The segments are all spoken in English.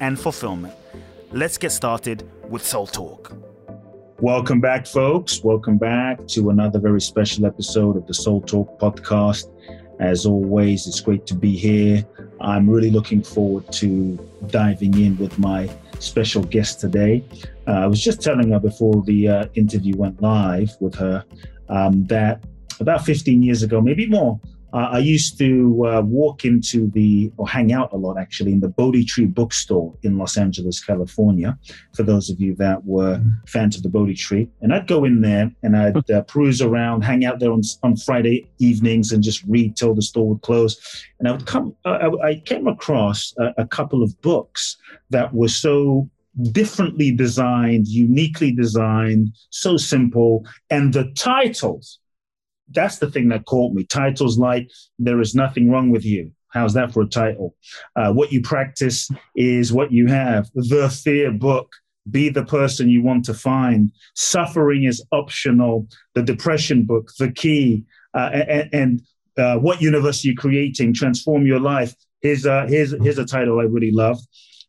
and fulfillment. Let's get started with Soul Talk. Welcome back, folks. Welcome back to another very special episode of the Soul Talk podcast. As always, it's great to be here. I'm really looking forward to diving in with my special guest today. Uh, I was just telling her before the uh, interview went live with her um, that about 15 years ago, maybe more, uh, I used to uh, walk into the, or hang out a lot actually, in the Bodhi Tree bookstore in Los Angeles, California, for those of you that were mm-hmm. fans of the Bodhi Tree. And I'd go in there and I'd uh, peruse around, hang out there on, on Friday evenings and just read till the store would close. And I would come, I, I came across a, a couple of books that were so differently designed, uniquely designed, so simple. And the titles, that's the thing that caught me. Titles like "There is nothing wrong with you." How's that for a title? Uh, what you practice is what you have. The Fear Book. Be the person you want to find. Suffering is optional. The Depression Book. The Key. Uh, and, and uh, what universe are you creating? Transform your life. Here's a, here's, here's a title I really love.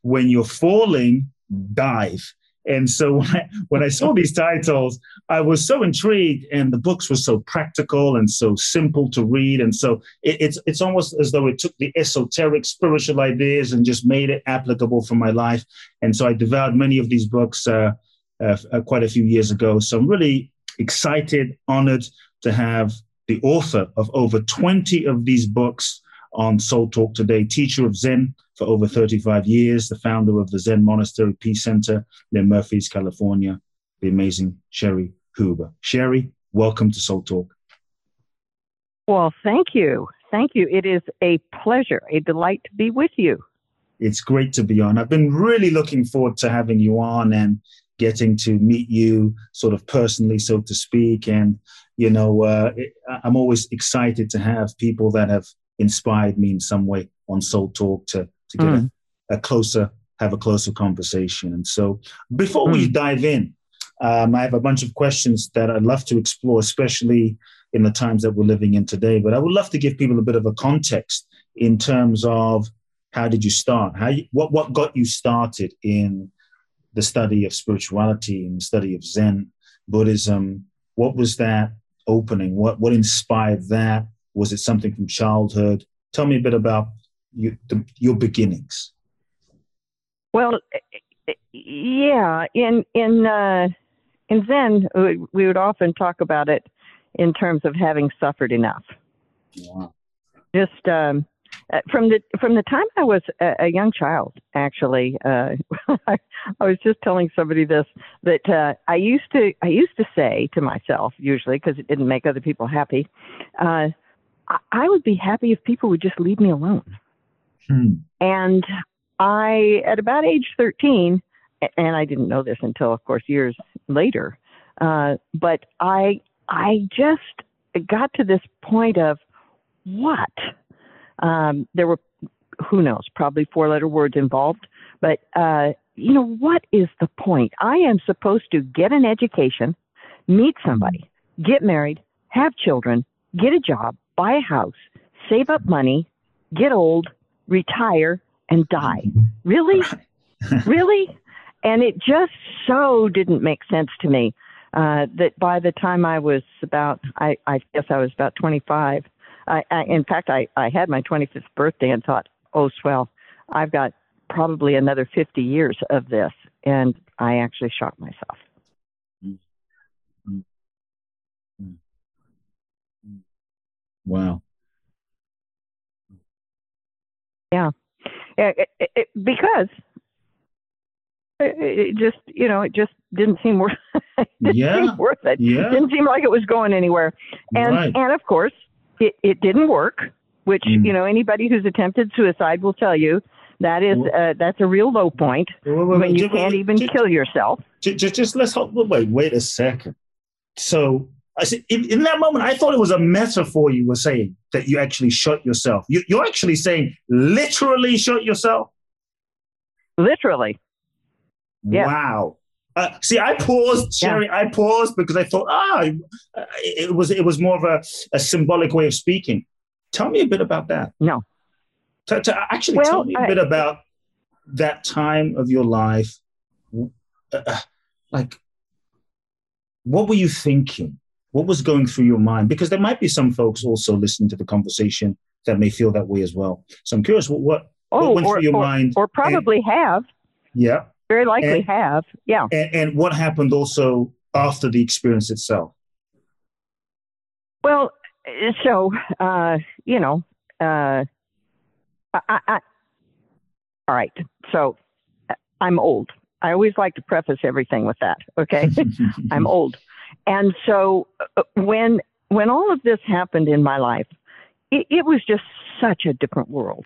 When you're falling, dive. And so when I, when I saw these titles, I was so intrigued, and the books were so practical and so simple to read, and so it, it's it's almost as though it took the esoteric spiritual ideas and just made it applicable for my life. And so I devoured many of these books uh, uh, uh quite a few years ago. So I'm really excited, honored to have the author of over 20 of these books on Soul Talk today, teacher of Zen for over 35 years, the founder of the Zen Monastery Peace Center near Murphys, California, the amazing Cheri Huber. Cheri, welcome to Soul Talk. Well, thank you. Thank you. It is a pleasure, a delight to be with you. It's great to be on. I've been really looking forward to having you on and getting to meet you sort of personally, so to speak. And, you know, uh, it, I'm always excited to have people that have inspired me in some way on Soul Talk to, to get mm. a, a, closer, have a closer conversation. And so before mm. we dive in, um, I have a bunch of questions that I'd love to explore, especially in the times that we're living in today. But I would love to give people a bit of a context in terms of how did you start? How you, what what got you started in the study of spirituality and the study of Zen, Buddhism? What was that opening? What what inspired that? Was it something from childhood? Tell me a bit about you, the, your beginnings. Well, yeah, in in uh, in Zen, we would often talk about it in terms of having suffered enough. Wow. Just um, uh, from the from the time I was a, a young child, actually, uh, I, I was just telling somebody this that uh, I used to I used to say to myself usually because it didn't make other people happy. Uh, I would be happy if people would just leave me alone. Hmm. And I, at about age 13, and I didn't know this until, of course, years later, uh, but I, I just got to this point of what? Um, there were, who knows, probably four letter words involved, but, uh, you know, what is the point? I am supposed to get an education, meet somebody, get married, have children, get a job, buy a house, save up money, get old, retire, and die. Really? really? And it just so didn't make sense to me uh, that by the time I was about, I, I guess I was about 25. I, I, in fact, I, I had my 25th birthday and thought, oh, swell, I've got probably another 50 years of this. And I actually shot myself. Wow. Yeah. It, it, it, because it just you know it just didn't seem worth didn't Yeah. seem worth it. Yeah. Didn't seem like it was going anywhere. And Right. and of course it, it didn't work, which Mm. you know anybody who's attempted suicide will tell you that is uh, that's a real low point Wait, wait, wait, when you ju- can't even ju- kill yourself. ju- ju- just let's hold, wait, wait a second. So I said, in, in that moment, I thought it was a metaphor you were saying that you actually shot yourself. You, you're actually saying literally shot yourself. Literally. Yeah. Wow. Uh, see, I paused, Cheri. I paused because I thought, ah, uh, it was it was more of a, a symbolic way of speaking. Tell me a bit about that. No. To, to actually Well, tell me a I- bit about that time of your life. Uh, uh, like, what were you thinking? What was going through your mind? Because there might be some folks also listening to the conversation that may feel that way as well. So I'm curious, what what, Oh, what went or, through your or, mind? or probably have. Yeah. Very likely And- have. Yeah. and, and what happened also after the experience itself. Well, so uh, you know, uh, I, I, I, all right. So I'm old. I always like to preface everything with that. Okay, I'm old, and so uh, when when all of this happened in my life, it, it was just such a different world.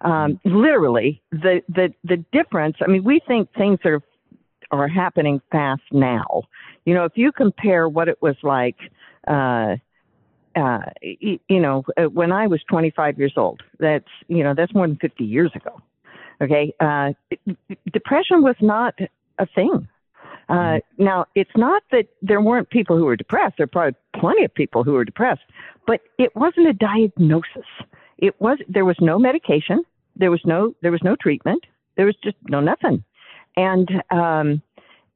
Um, literally, the the the difference. I mean, we think things are are happening fast now. You know, if you compare what it was like. Uh, uh, you know, uh, when I was 25 years old, that's, you know, that's more than 50 years ago. Okay. Uh, depression was not a thing. Uh, now, it's not that there weren't people who were depressed. There are probably plenty of people who were depressed, but it wasn't a diagnosis. It was, there was no medication. There was no, there was no treatment. There was just no nothing. And, um,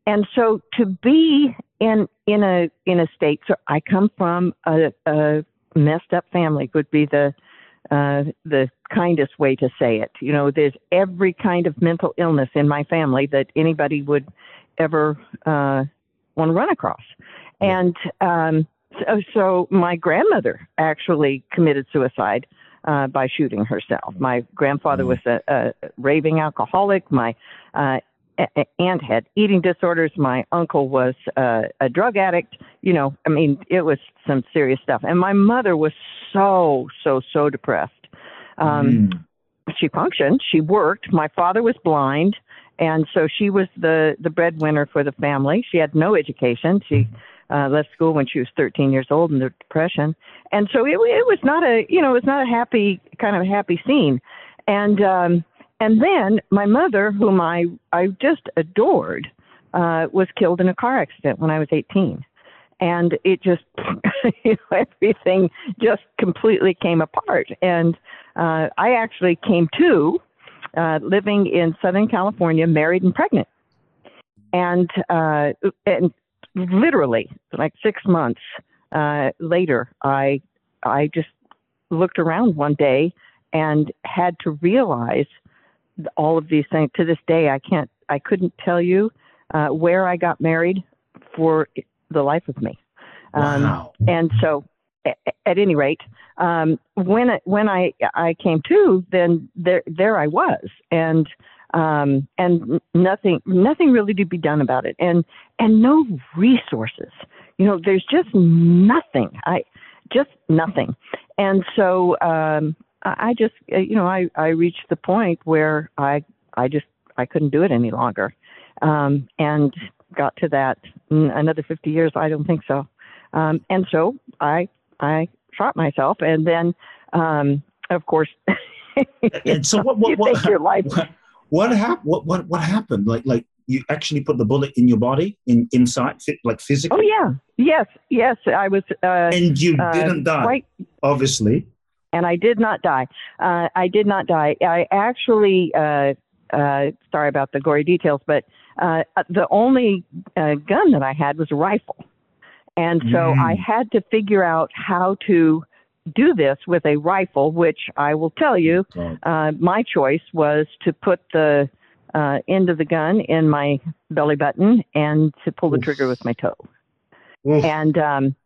and so to be in in a in a state so i come from a, a messed up family would be the uh the kindest way to say it you know there's every kind of mental illness in my family that anybody would ever uh want to run across and um so, so my grandmother actually committed suicide uh, by shooting herself. My grandfather Mm. was a, a raving alcoholic. My uh, aunt had eating disorders. My uncle was uh, a drug addict. You know, I mean, it was some serious stuff. And my mother was so, so, so depressed. Um, Mm. She functioned. She worked. My father was blind, and so she was the the breadwinner for the family. She had no education. She uh, left school when she was 13 years old in the depression, and so it, it was not a you know it was not a happy kind of a happy scene. And um, and then my mother, whom I I just adored, uh, was killed in a car accident when I was 18, and it just you know everything just completely came apart. And uh, I actually came to uh, living in Southern California, married and pregnant, and uh, and literally like six months uh, later, I I just looked around one day and had to realize all of these things. To this day, I can't, I couldn't tell you uh, where I got married for the life of me. Um, Wow. and so, at, any rate, um, when when I I came to, then there there I was, and um, and nothing nothing really to be done about it, and and no resources. You know, there's just nothing. I just nothing, and so um, I just uh, you know I I reached the point where I I just I couldn't do it any longer, um, and got to that another 50 years. I don't think so. Um, and so I I shot myself, and then um, of course, And so what? What? you What? your life. What, what happened? What, what? What happened? Like, like you actually put the bullet in your body, in inside, like physically Oh yeah, yes, yes. I was uh, and you uh, didn't die, quite obviously. and I did not die. Uh, I did not die. I actually, uh, uh, sorry about the gory details, but uh, the only uh, gun that I had was a rifle, and so Mm. I had to figure out how to do this with a rifle. Which I will tell you, uh, my choice was to put the uh, end of the gun in my belly button and to pull the Oof. trigger with my toe Oof. and um,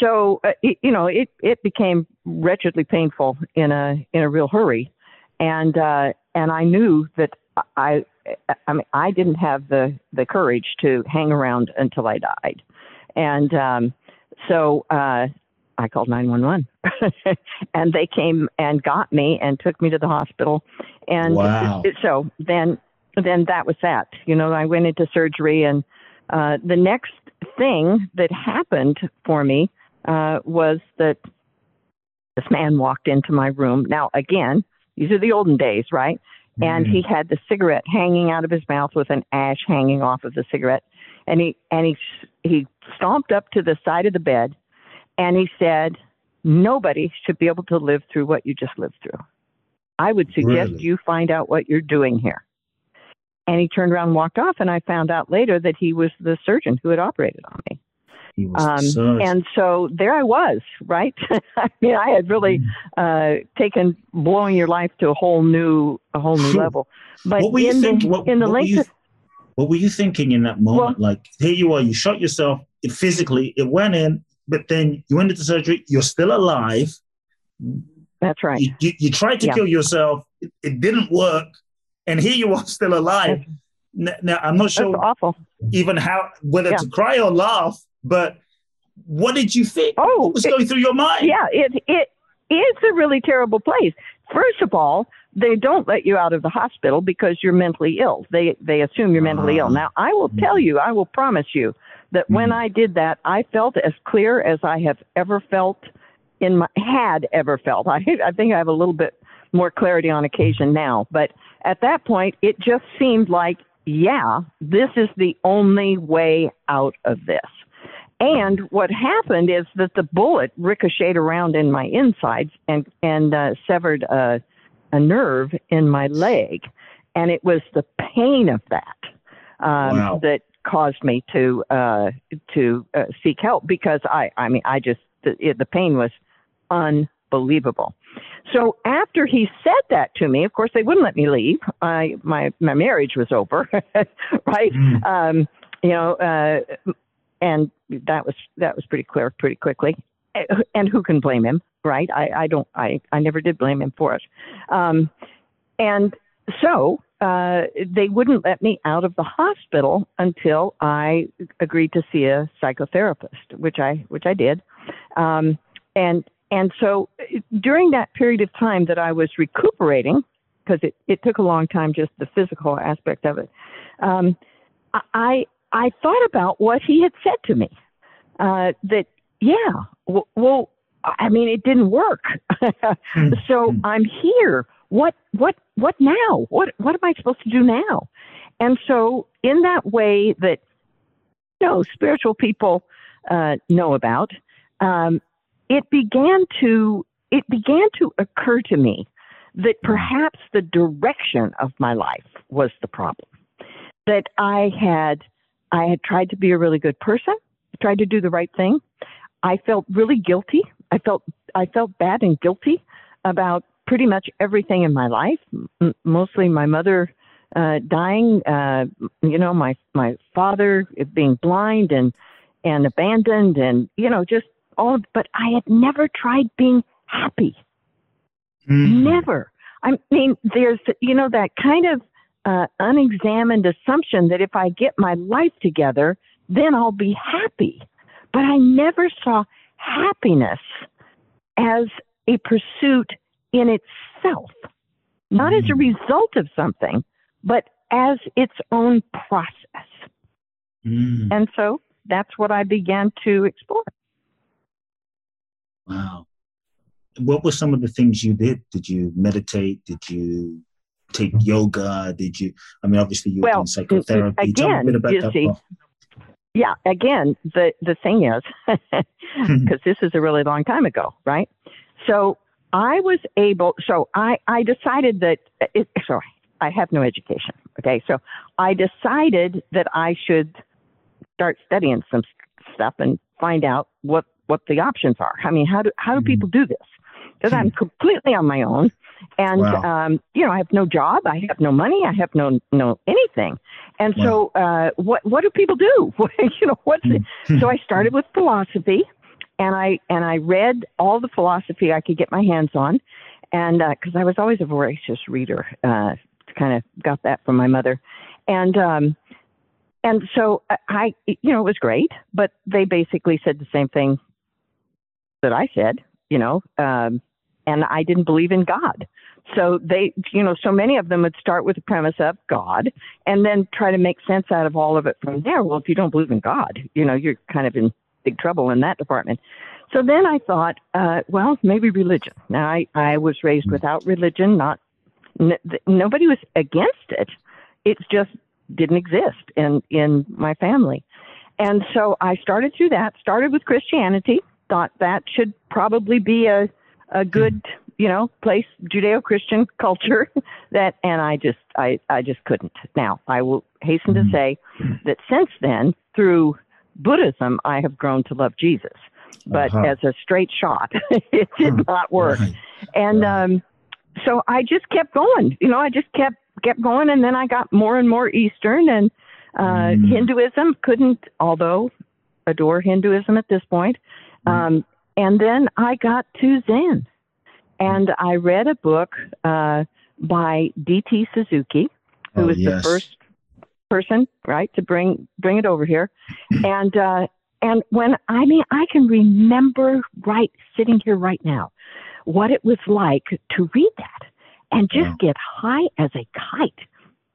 so uh, it, you know it it became wretchedly painful in a in a real hurry, and uh, and I knew that I, I mean, I didn't have the the courage to hang around until I died, and um, so uh, I called nine one one, and they came and got me and took me to the hospital, and wow. so then then that was that. You know, I went into surgery, and uh, the next thing that happened for me uh, was that this man walked into my room. Now, again, these are the olden days, right? And he mm-hmm. had the cigarette hanging out of his mouth with an ash hanging off of the cigarette. And he and he he stomped up to the side of the bed, and he said, "Nobody should be able to live through what you just lived through. I would suggest really? you find out what you're doing here." And he turned around and walked off, and I found out later that he was the surgeon who had operated on me. Um, and so there I was, right? I mean, I had really mm. uh, taken blowing your life to a whole new, a whole new level. But what were you thinking? What, in the what, what were you thinking in that moment? Well, like here you are, you shot yourself. It physically, it went in, but then you went into surgery. You're still alive. That's right. You, you, you tried to yeah. kill yourself. It, it, didn't work, and here you are, still alive. That's, now I'm not sure. awful. Even how whether yeah. to cry or laugh but what did you think? Oh, what was it, going through your mind? Yeah, it it is a really terrible place. First of all, they don't let you out of the hospital because you're mentally ill. They they assume you're mentally uh, ill. Ah. Now, I will tell you, I will promise you that when hmm. I did that, I felt as clear as I have ever felt in my had ever felt. I I think I have a little bit more clarity on occasion now, but at that point, it just seemed like, yeah, this is the only way out of this. And what happened is that the bullet ricocheted around in my insides and and uh, severed a, a nerve in my leg, and it was the pain of that um, wow. that caused me to uh, to uh, seek help because I I mean I just the, it, the pain was unbelievable. So after he said that to me, of course they wouldn't let me leave. I my my marriage was over, right? Mm. Um, you know, uh, and that was that was pretty clear pretty quickly. And who can blame him, right? I, I don't. I I never did blame him for it. Um, and so uh, they wouldn't let me out of the hospital until I agreed to see a psychotherapist, which I which I did. Um, and and so during that period of time that I was recuperating, because it, it took a long time, just the physical aspect of it, um, I I thought about what he had said to me. Uh, that yeah, w- well, I mean, it didn't work. Hmm. so I'm here. What what what now? What what am I supposed to do now? And so, in that way that you know, spiritual people uh, know about, um, it began to it began to occur to me that hmm. perhaps the direction of my life was the problem. That I had I had tried to be a really good person, tried to do the right thing. I felt really guilty. I felt I felt bad and guilty about pretty much everything in my life. M- mostly my mother uh, dying, uh, you know, my my father being blind and and abandoned, and you know, just all. But I had never tried being happy. Mm. Never. I mean, there's you know that kind of uh, unexamined assumption that if I get my life together, then I'll be happy. But I never saw happiness as a pursuit in itself, not mm. as a mm. result of something, but as its own process. Mm. And so that's what I began to explore. Wow. What were some of the things you did? Did you meditate? Did you take yoga? Did you? I mean, obviously you were well, doing psychotherapy. Again, you see, yeah. Again, the the thing is, because this is a really long time ago, right? So I was able. So I I decided that. It, sorry, I have no education. Okay, so I decided that I should start studying some stuff and find out what what the options are. I mean, how do how do mm-hmm. people do this? Because I'm completely on my own. And wow. um, you know, I have no job, I have no money, I have no no anything. And wow. so, uh, what what do people do? you know, what's it? Hmm. so I started with philosophy, and I and I read all the philosophy I could get my hands on, and because uh, I was always a voracious reader, uh, kind of got that from my mother, and um, and so I, you know, it was great. But they basically said the same thing that I said, you know, um, and I didn't believe in God. So they, you know, so many of them would start with the premise of God and then try to make sense out of all of it from there. Well, if you don't believe in God, you know, you're kind of in big trouble in that department. So then I thought, uh, well, maybe religion. Now I, I was raised without religion, not, n- nobody was against it. It just didn't exist in, in my family. And so I started through that, started with Christianity, thought that should probably be a, a good, you know, place, Judeo-Christian culture that, and I just, I, I just couldn't. Now I will hasten to mm-hmm. say that since then, through Buddhism, I have grown to love Jesus. But uh-huh. as a straight shot, it did hmm. not work. Right. And right. um, so I just kept going. You know, I just kept kept going, and then I got more and more Eastern and uh, mm. Hinduism. Couldn't, although adore Hinduism at this point. Um, and then I got to Zen, and I read a book uh, by D.T. Suzuki, who oh, was yes. the first person, right, to bring bring it over here. and uh, and when I mean, I can remember right sitting here right now, what it was like to read that and just wow. get high as a kite,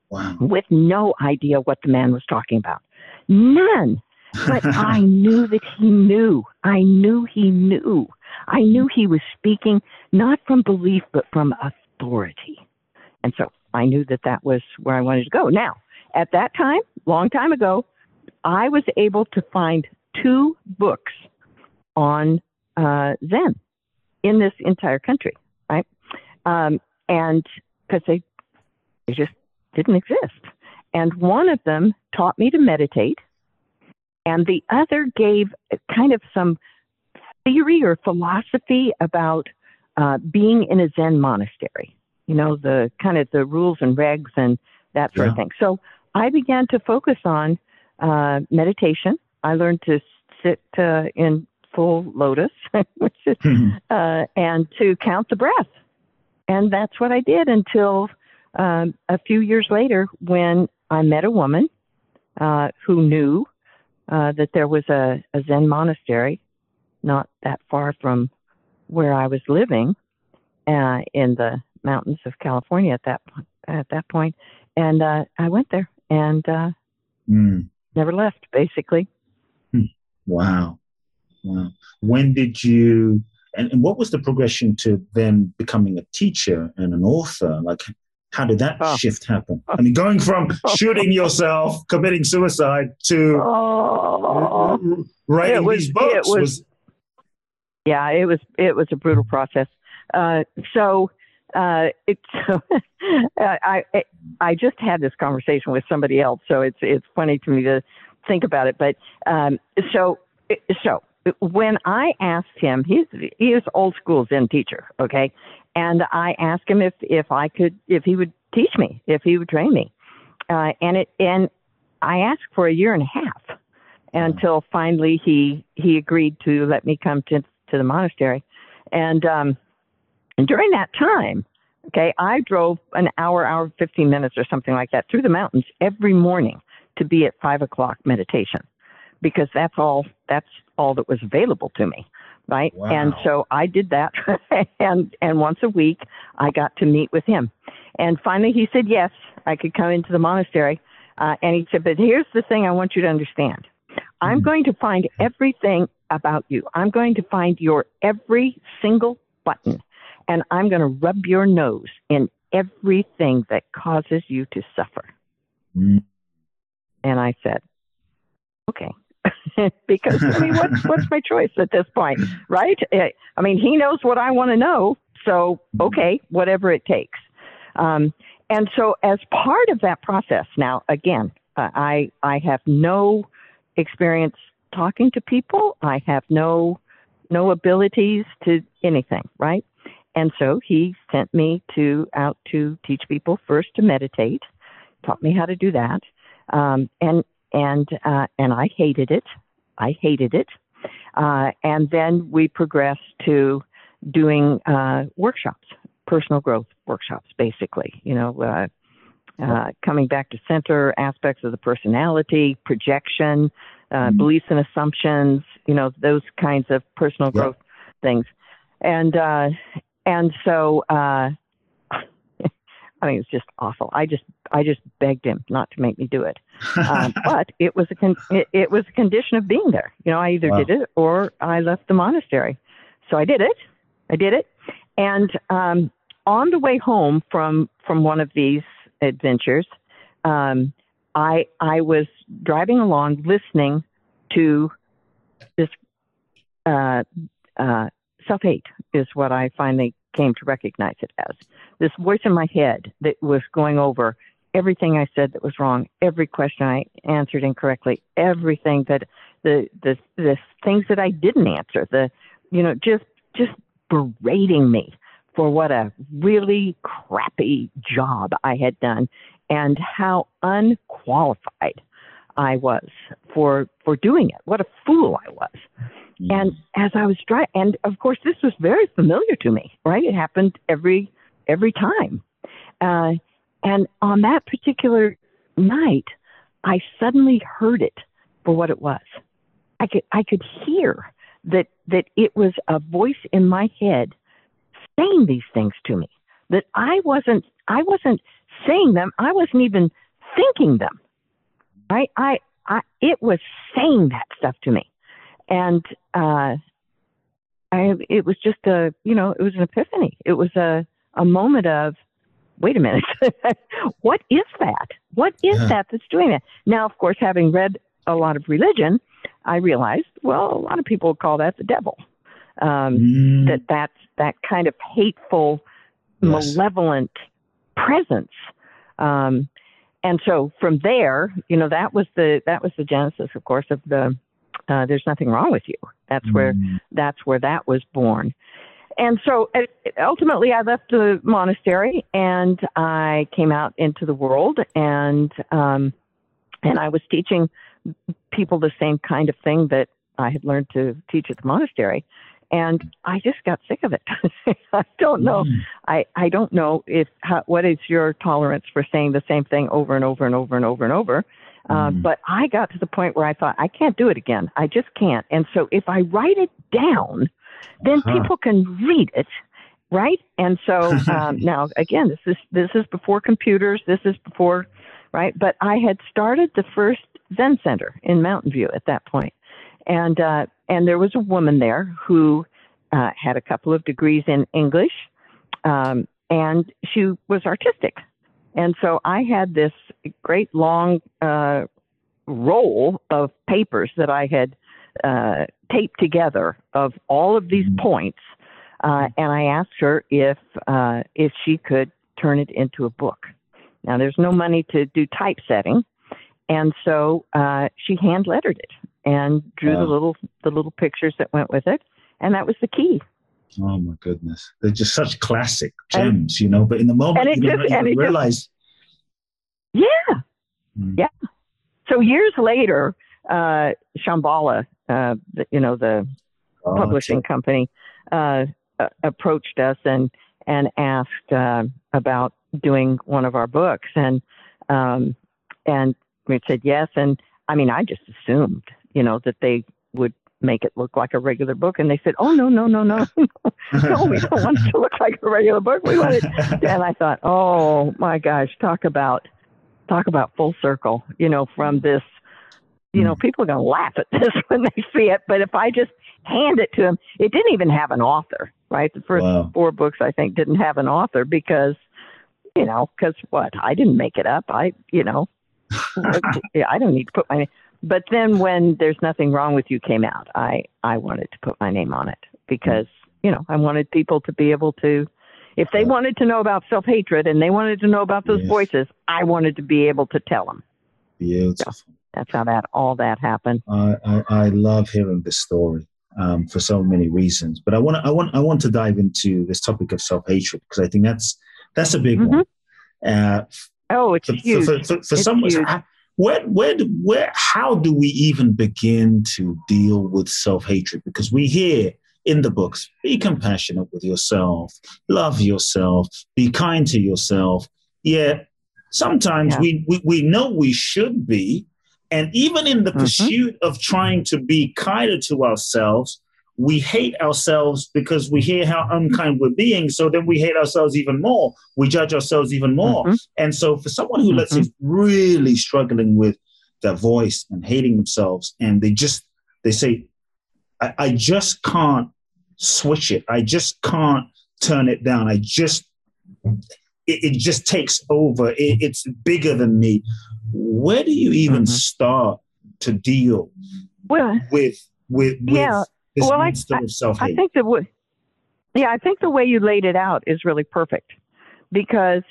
wow. with no idea what the man was talking about, none. But I knew that he knew. I knew he knew. I knew he was speaking not from belief, but from authority. And so I knew that that was where I wanted to go. Now, at that time, long time ago, I was able to find two books on uh, Zen in this entire country, right? Um, and because they, they just didn't exist. And one of them taught me to meditate, and the other gave kind of some theory or philosophy about uh, being in a Zen monastery. You know, the kind of the rules and regs and that sort yeah. of thing. So I began to focus on uh, meditation. I learned to sit uh, in full lotus, which is, mm-hmm. uh, and to count the breath. And that's what I did until um, a few years later when I met a woman uh, who knew uh, that there was a, a Zen monastery not that far from where I was living uh, in the mountains of California at that at that point, and uh, I went there and uh, mm. never left, basically. Hmm. Wow. Wow. When did you, and, and what was the progression to then becoming a teacher and an author? Like, how did that oh. shift happen? I mean, going from shooting yourself, committing suicide to oh. writing was, these books was, was, Yeah, it was it was a brutal process. Uh, so uh, it, I, I I just had this conversation with somebody else, so it's it's funny to me to think about it. But um, so so when I asked him, he's he's old school Zen teacher, okay, and I asked him if if I could if he would teach me, if he would train me, uh, and it and I asked for a year and a half until finally he he agreed to let me come to to the monastery, and um, and during that time, okay, I drove an hour, hour, 15 minutes or something like that through the mountains every morning to be at five o'clock meditation because that's all, that's all that was available to me. Right. Wow. And so I did that. and, and once a week I got to meet with him. And finally he said, yes, I could come into the monastery. Uh, and he said, but here's the thing I want you to understand. I'm mm-hmm. going to find everything about you. I'm going to find your every single button and I'm going to rub your nose in everything that causes you to suffer. Mm. And I said, okay. because I mean, what's what's my choice at this point, right? Eh, I mean, he knows what I want to know, so okay, whatever it takes. Um, and so, as part of that process, now again, uh, I I have no experience talking to people. I have no no abilities to anything, right? And so he sent me to out to teach people first to meditate, taught me how to do that, um, and and uh, and I hated it. I hated it. Uh, and then we progressed to doing uh, workshops, personal growth workshops, basically. You know, uh, uh, coming back to center aspects of the personality, projection, uh, mm-hmm. beliefs and assumptions, you know, those kinds of personal growth things. And, uh, and so, uh, I mean, it was just awful. I just, I just begged him not to make me do it. Um, but it was a, con- it, it, was a condition of being there. You know, I either wow. did it or I left the monastery. So I did it. I did it. And, um, on the way home from, from one of these adventures, um, I I was driving along listening to this uh, uh, self hate is what I finally came to recognize it as. This voice in my head that was going over everything I said that was wrong, every question I answered incorrectly, everything that the the the things that I didn't answer, the you know just just berating me for what a really crappy job I had done and how unqualified I was for for doing it. What a fool I was. And as I was driving, and of course this was very familiar to me, right? It happened every every time. Uh, and on that particular night, I suddenly heard it for what it was. I could I could hear that that it was a voice in my head saying these things to me that I wasn't I wasn't saying them I wasn't even thinking them right I I it was saying that stuff to me and uh I it was just a you know it was an epiphany it was a a moment of wait a minute what is that what is yeah. that that's doing that now of course having read a lot of religion I realized well a lot of people call that the devil um, mm. that that's that kind of hateful, yes. malevolent presence. Um, and so from there, you know, that was the that was the genesis, of course, of the uh, "There's nothing wrong with you." That's mm. where that's where that was born. And so uh, ultimately, I left the monastery and I came out into the world, and um, and I was teaching people the same kind of thing that I had learned to teach at the monastery and I just got sick of it. I don't know. Mm. I I don't know if how, what is your tolerance for saying the same thing over and over and over and over and over. Uh, mm. but I got to the point where I thought I can't do it again. I just can't. And so if I write it down, then uh-huh. people can read it, right? And so um, now again, this is this is before computers. This is before, right? But I had started the first Zen Center in Mountain View at that point, and uh, and there was a woman there who uh, had a couple of degrees in English, um, and she was artistic. And so I had this great long uh, roll of papers that I had uh, taped together of all of these mm-hmm. points, uh, and I asked her if uh, if she could turn it into a book. Now there's no money to do typesetting, and so uh, she hand lettered it and drew the little the little pictures that went with it, and that was the key. Oh my goodness, they're just such classic gems, and, you know. But in the moment, you just, realize. Just, yeah, mm. yeah. So years later, uh, Shambhala, uh, the, you know, the oh, publishing company, uh, approached us and and asked uh, about doing one of our books, and um, and we said yes. And I mean, I just assumed you know, that they would make it look like a regular book. And they said, oh, no, no, no, no, no, we don't want it to look like a regular book. We want it. And I thought, oh my gosh, talk about, talk about full circle, you know, from this, you know, hmm. people are going to laugh at this when they see it. But if I just hand it to them, it didn't even have an author, right? The first wow. four books, I think, didn't have an author because, you know, because what? I didn't make it up. I, you know, I don't need to put my name. But then when There's Nothing Wrong with You came out, I, I wanted to put my name on it because, you know, I wanted people to be able to, if they wanted to know about self hatred and they wanted to know about those yes. voices, I wanted to be able to tell them. Beautiful. So that's how that all that happened. I, I, I love hearing this story um, for so many reasons. But I want I want I want to dive into this topic of self hatred because I think that's that's a big mm-hmm. one. Uh, oh, it's for, huge. For, for, for, some, huge where, where, where, how do we even begin to deal with self hatred? Because we hear in the books, be compassionate with yourself, love yourself, be kind to yourself. Yet Sometimes yeah. we, we, we know we should be. And even in the mm-hmm. pursuit of trying to be kinder to ourselves, we hate ourselves because we hear how unkind we're being. So then we hate ourselves even more. We judge ourselves even more. Mm-hmm. And so for someone who, mm-hmm. let's say, really struggling with their voice and hating themselves, and they just, they say, I, I just can't switch it. I just can't turn it down. I just, it, it just takes over. It, it's bigger than me. Where do you even mm-hmm. start to deal well, with with, with yeah. This well, monster I, of self hate? I think the way, yeah, I think the way you laid it out is really perfect because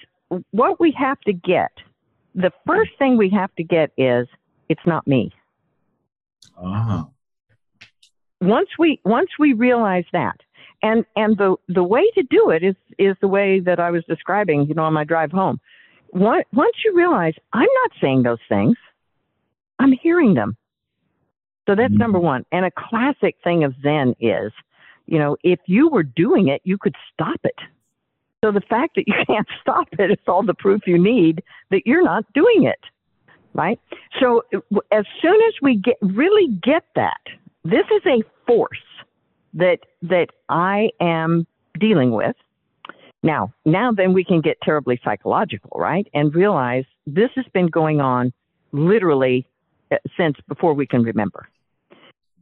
what we have to get, the first thing we have to get is it's not me. Ah. Once we once we realize that, and and the the way to do it is is the way that I was describing, you know, on my drive home. Once you realize I'm not saying those things, I'm hearing them. So that's mm-hmm. number one. And a classic thing of Zen is, you know, if you were doing it, you could stop it. So the fact that you can't stop it is all the proof you need that you're not doing it. Right? So as soon as we get really get that, this is a force that that I am dealing with. Now, now then we can get terribly psychological, right? And realize this has been going on literally since before we can remember.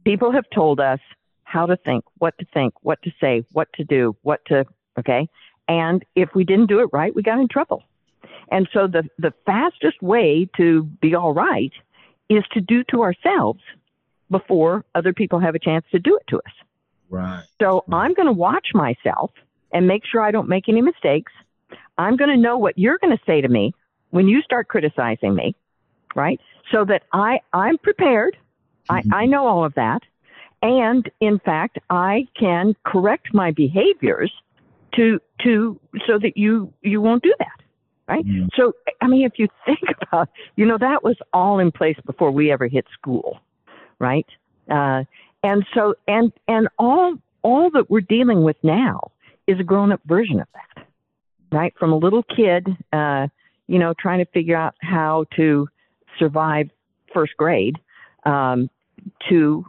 People have told us how to think, what to think, what to say, what to do, what to, okay? And if we didn't do it right, we got in trouble. And so the, the fastest way to be all right is to do to ourselves before other people have a chance to do it to us. Right. So right. I'm going to watch myself and make sure I don't make any mistakes. I'm going to know what you're going to say to me when you start criticizing me, right? So that I I'm prepared. Mm-hmm. I I know all of that. And in fact, I can correct my behaviors to to so that you you won't do that right mm-hmm. so i mean if you think about you know that was all in place before we ever hit school right uh, and so, and, and all, all that we're dealing with now is a grown up version of that, right? From a little kid, uh, you know, trying to figure out how to survive first grade, um, to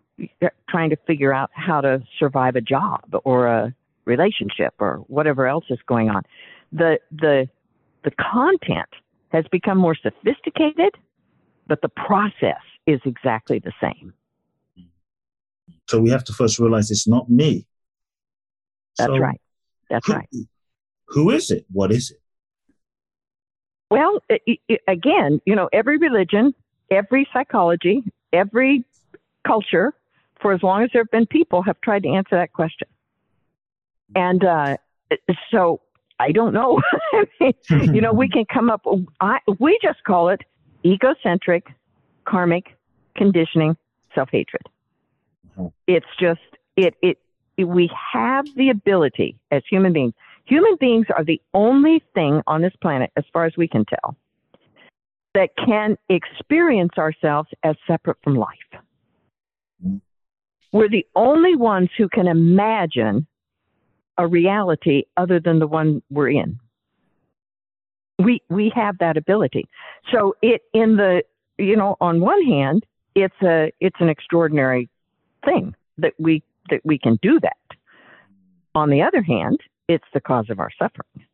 trying to figure out how to survive a job or a relationship or whatever else is going on. The, the, the content has become more sophisticated, but the process is exactly the same. So we have to first realize it's not me. That's so right. That's who, right. Who is it? What is it? Well, it, it, again, you know, every religion, every psychology, every culture, for as long as there have been people, have tried to answer that question. And uh, so I don't know. you know, we can come up. I, we just call it egocentric, karmic conditioning, self hatred. It's just it, it it we have the ability as human beings. Human beings are the only thing on this planet, as far as we can tell, that can experience ourselves as separate from life. We're the only ones who can imagine a reality other than the one we're in. We we have that ability. So it in the you know on one hand it's a it's an extraordinary thing that we that we can do that. On the other hand, it's the cause of our suffering.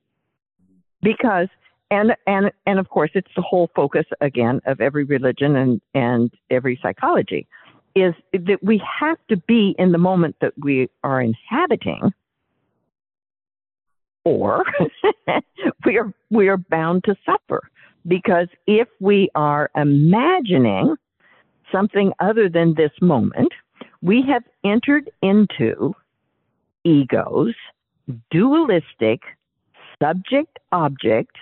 Because and and and of course it's the whole focus again of every religion and and every psychology is that we have to be in the moment that we are inhabiting or we are we are bound to suffer because if we are imagining something other than this moment we have entered into ego's dualistic subject object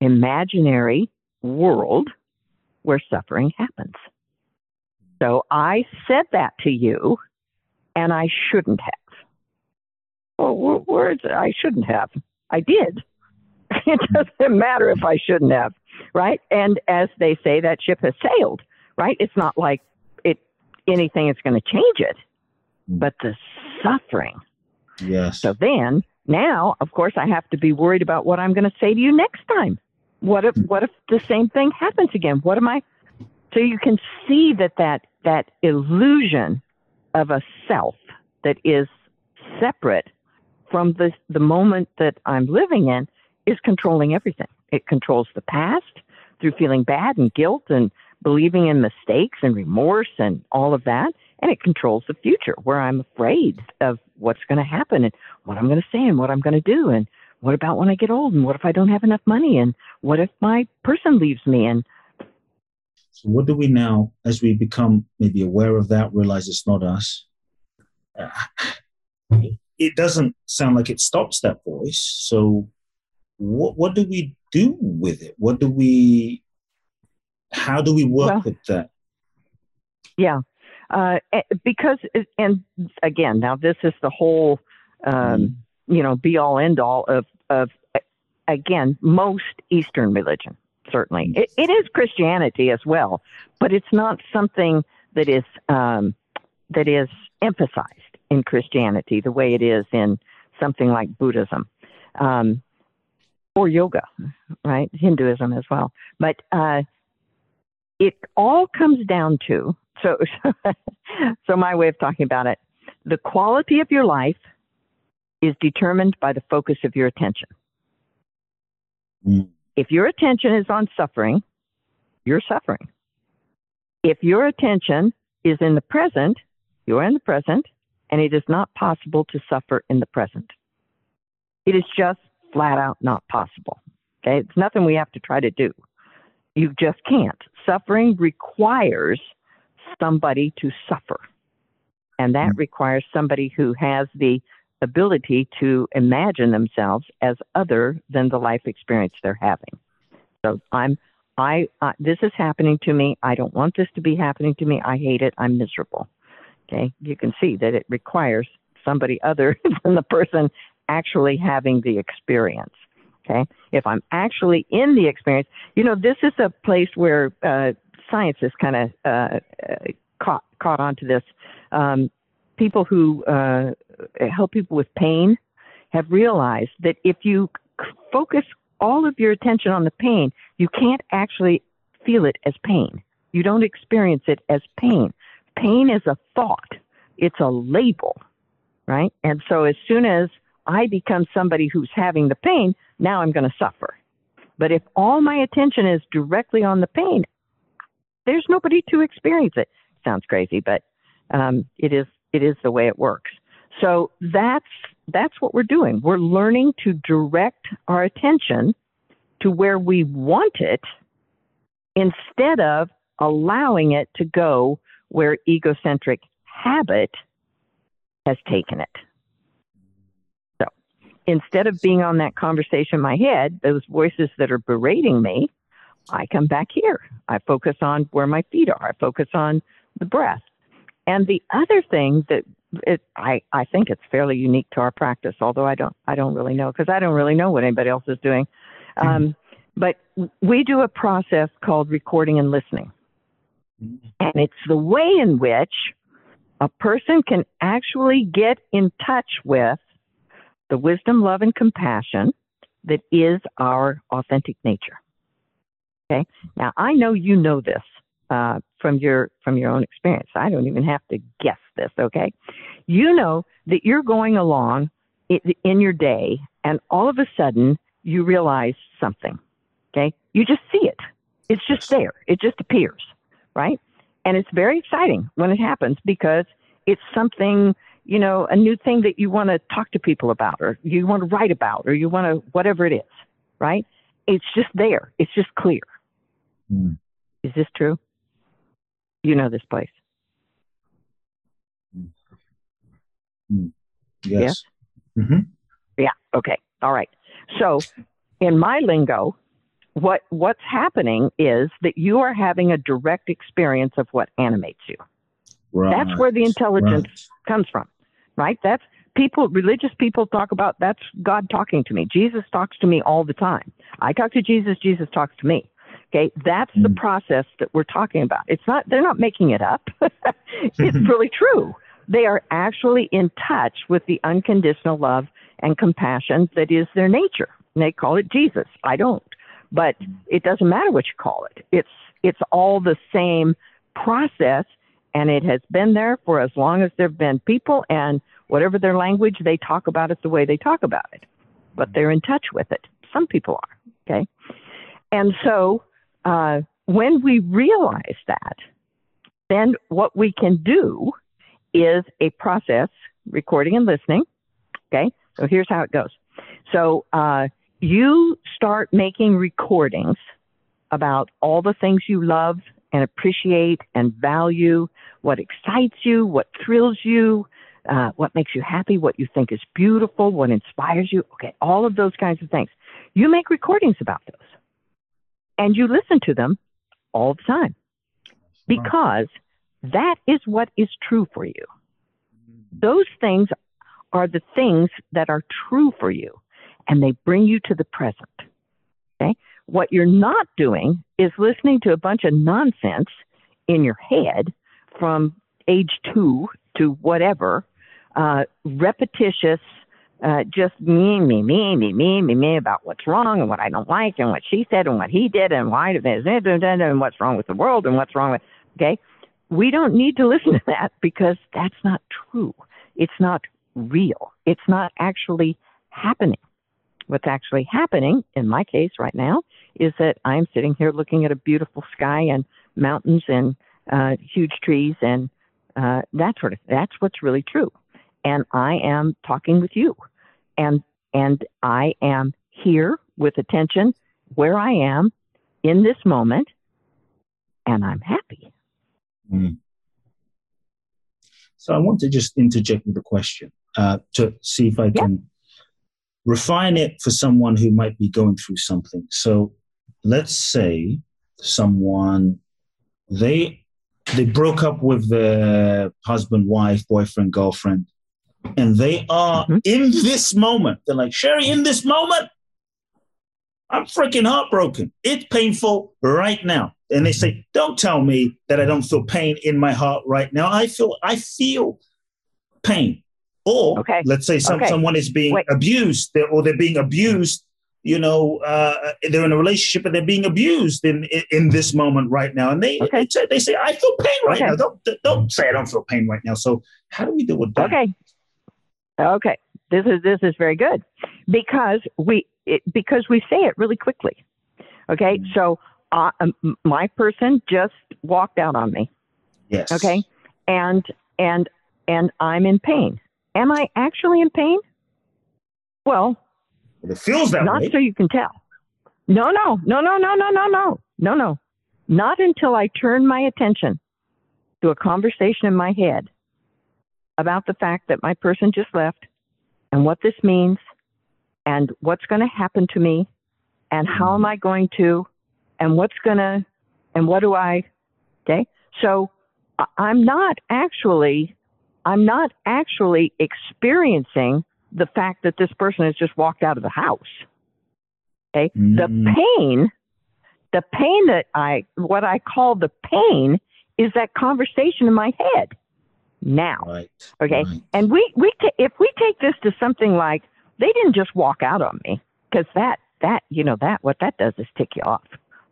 imaginary world where suffering happens. So I said that to you, and I shouldn't have. Well, it? I shouldn't have. I did. It doesn't matter if I shouldn't have, right? And as they say, that ship has sailed, right? It's not like it anything is going to change it, but the suffering. Yes. So then, now, of course, I have to be worried about what I'm going to say to you next time what if what if the same thing happens again? What am I? So you can see that that that illusion of a self that is separate from the the moment that I'm living in is controlling everything. It controls the past through feeling bad and guilt and believing in mistakes and remorse and all of that. And it controls the future where I'm afraid of what's going to happen and what I'm going to say and what I'm going to do. And what about when I get old? And what if I don't have enough money? And what if my person leaves me? And so, what do we now, as we become maybe aware of that, realize it's not us? Uh, it doesn't sound like it stops that voice. So, what what do we do with it? What do we? How do we work well, with that? Yeah, uh, eh, because and again, now this is the whole, um, mm. you know, be all end all of of again most Eastern religion. Certainly, it, it is Christianity as well, but it's not something that is um, that is emphasized in Christianity the way it is in something like Buddhism. Um, or yoga, right? Hinduism as well. But uh, it all comes down to so so my way of talking about it, the quality of your life is determined by the focus of your attention. Mm. If your attention is on suffering, you're suffering. If your attention is in the present, you're in the present, and it is not possible to suffer in the present. It is just flat out not possible. Okay, it's nothing we have to try to do. You just can't. Suffering requires somebody to suffer. And that mm-hmm. requires somebody who has the ability to imagine themselves as other than the life experience they're having. So I'm I uh, this is happening to me. I don't want this to be happening to me. I hate it. I'm miserable. Okay? You can see that it requires somebody other than the person actually having the experience. Okay. If I'm actually in the experience, you know, this is a place where uh, science has kind of uh, caught caught onto this. Um, people who uh, help people with pain have realized that if you focus all of your attention on the pain, you can't actually feel it as pain. You don't experience it as pain. Pain is a thought. It's a label, right? And so as soon as I become somebody who's having the pain, now I'm going to suffer. But if all my attention is directly on the pain, there's nobody to experience it. Sounds crazy, but um, it is it is the way it works. So that's that's what we're doing. We're learning to direct our attention to where we want it instead of allowing it to go where egocentric habit has taken it So instead of being on that conversation in my head, those voices that are berating me, I come back here. I focus on where my feet are. I focus on the breath. And the other thing that it, I, I think it's fairly unique to our practice, although I don't, I don't really know because I don't really know what anybody else is doing. Mm-hmm. Um, but we do a process called recording and listening. Mm-hmm. And it's the way in which a person can actually get in touch with the wisdom, love, and compassion that is our authentic nature. Okay. Now I know you know this uh, from your from your own experience. I don't even have to guess this. Okay. You know that you're going along in, in your day, and all of a sudden you realize something. Okay. You just see it. It's just there. It just appears. Right. And it's very exciting when it happens because it's something you know, a new thing that you want to talk to people about or you want to write about or you want to, whatever it is, right? It's just there. It's just clear. Mm. Is this true? You know this place. Mm. Yes. Mm-hmm. Yeah. Okay. All right. So, in my lingo, what what's happening is that you are having a direct experience of what animates you. Right. That's where the intelligence right. comes from right? That's people, religious people talk about that's God talking to me. Jesus talks to me all the time. I talk to Jesus, Jesus talks to me. Okay, that's mm. the process that we're talking about. It's not, they're not making it up. it's really true. They are actually in touch with the unconditional love and compassion that is their nature. And they call it Jesus. I don't. but it doesn't matter what you call it. It's it's all the same process, and it has been there for as long as there've been people, and whatever their language, they talk about it the way they talk about it. But they're in touch with it. Some people are okay, and so uh, when we realize that, then what we can do is a process recording and listening. Okay, so here's how it goes. So uh, you start making recordings about all the things you love and appreciate and value, what excites you, what thrills you, uh, what makes you happy, what you think is beautiful, what inspires you. Okay, all of those kinds of things. You make recordings about those and you listen to them all the time because that is what is true for you. Those things are the things that are true for you and they bring you to the present. Okay? What you're not doing is listening to a bunch of nonsense in your head from age two to whatever, uh, repetitious, uh, just me, me, me, me, me, me, me about what's wrong and what I don't like and what she said and what he did and why it is and what's wrong with the world and what's wrong with, okay? We don't need to listen to that because that's not true. It's not real. It's not actually happening. What's actually happening in my case right now is that I'm sitting here looking at a beautiful sky and mountains and uh, huge trees and uh, that sort of. That's what's really true. And I am talking with you, and and I am here with attention where I am in this moment, and I'm happy. Mm. So I want to just interject with a question uh, to see if I can refine it for someone who might be going through something. So let's say someone they they broke up with their husband, wife, boyfriend, girlfriend, and they are mm-hmm. in this moment. They're like, Cheri, in this moment, I'm freaking heartbroken. It's painful right now. And they say, Don't tell me that I don't feel pain in my heart right now. I feel I feel pain. Or okay. let's say some, okay. someone is being Wait. abused they're, or they're being abused, you know, uh, they're in a relationship and they're being abused in, in, in this moment right now. And they, okay. they, say, they say, I feel pain right now. Don't, don't say I don't feel pain right now. So how do we deal with that? Okay. Okay. This is, this is very good because we, it, because we say it really quickly. Okay. Mm-hmm. So uh, my person just walked out on me. Yes. Okay. And, and, and I'm in pain. Am I actually in pain? Well, it feels that way. not way. so you can tell. No, no, no, no, no, no, no, no, no, no. Not until I turn my attention to a conversation in my head about the fact that my person just left and what this means and what's going to happen to me and how am I going to and what's going to and what do I okay so I'm not actually I'm not actually experiencing the fact that this person has just walked out of the house. Okay. Mm. The pain, the pain that I, what I call the pain is that conversation in my head now. Right. Okay. Right. And we, we, t- if we take this to something like they didn't just walk out on me because that, that, you know, that, what that does is tick you off.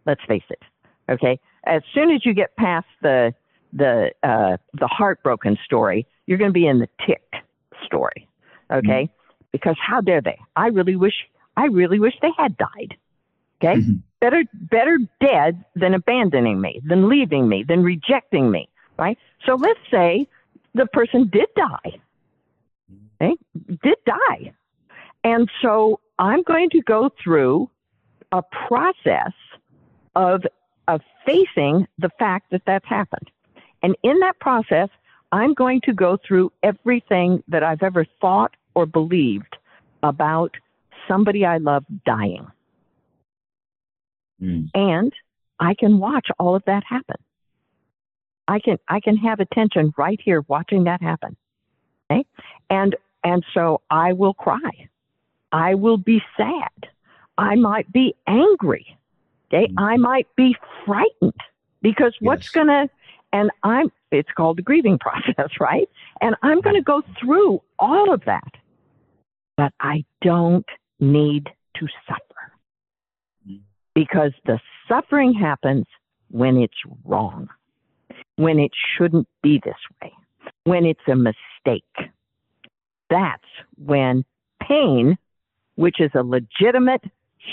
Let's face it. Okay. As soon as you get past the, the, uh, the heartbroken story, you're going to be in the tick story. Okay. Mm-hmm. Because how dare they? I really wish, I really wish they had died. Okay. Mm-hmm. Better, better dead than abandoning me, than leaving me, than rejecting me. Right. So let's say the person did die. Okay. Did die. And so I'm going to go through a process of, of facing the fact that that's happened. And in that process, I'm going to go through everything that I've ever thought or believed about somebody I love dying. Mm. And I can watch all of that happen. I can I can have attention right here watching that happen. Okay? And and so I will cry. I will be sad. I might be angry. Okay? Mm. I might be frightened because yes. what's going to and I'm, it's called the grieving process, right? And I'm going to go through all of that. But I don't need to suffer. because the suffering happens when it's wrong, when it shouldn't be this way, when it's a mistake. That's when pain, which is a legitimate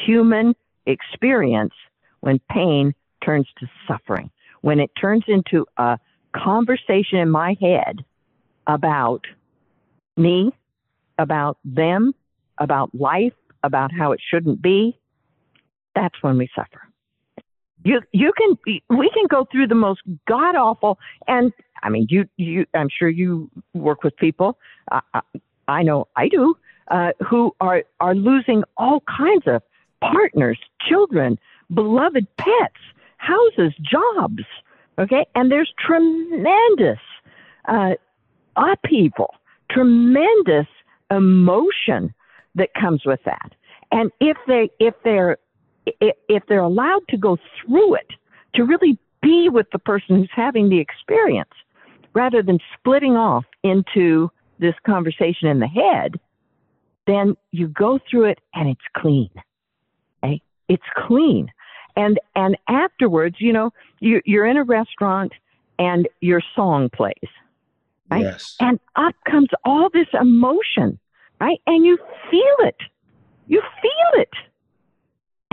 human experience, when pain turns to suffering, when it turns into a conversation in my head about me, about them, about life, about how it shouldn't be, that's when we suffer. You you can we can go through the most god awful and I mean you you I'm sure you work with people uh, I know I do uh, who are are losing all kinds of partners, children, beloved pets, houses, jobs. Okay, and there's tremendous uh, upheaval, tremendous emotion that comes with that. And if they if they're if they're allowed to go through it, to really be with the person who's having the experience, rather than splitting off into this conversation in the head, then you go through it and it's clean. Okay? It's clean. And and afterwards, you know, you, you're in a restaurant and your song plays. Right? Yes. And up comes all this emotion, right? And you feel it. You feel it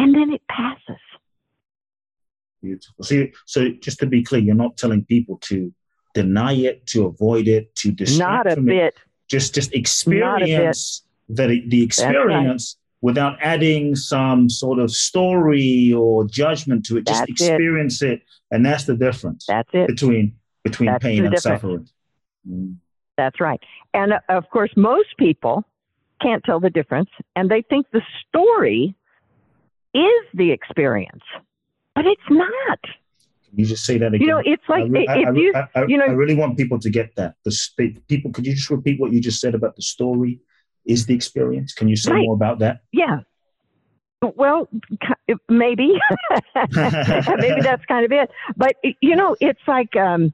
and then it passes. Beautiful. So, so just to be clear, you're not telling people to deny it, to avoid it, to distract Not a bit. It. Just, just experience the the experience right. without adding some sort of story or judgment to it. Just that's experience it. it. and that's the difference. That's it between between that's pain and difference. suffering. Mm. That's right. And uh, of course, most people can't tell the difference, and they think the story is the experience, but it's not. Can you just say that again? You know, it's like I, if I, you, I, you know, I really want people to get that. The people, could you just repeat what you just said about the story? Is the experience? Can you say right. more about that? Yeah. Well, maybe, maybe that's kind of it. But you know, it's like um,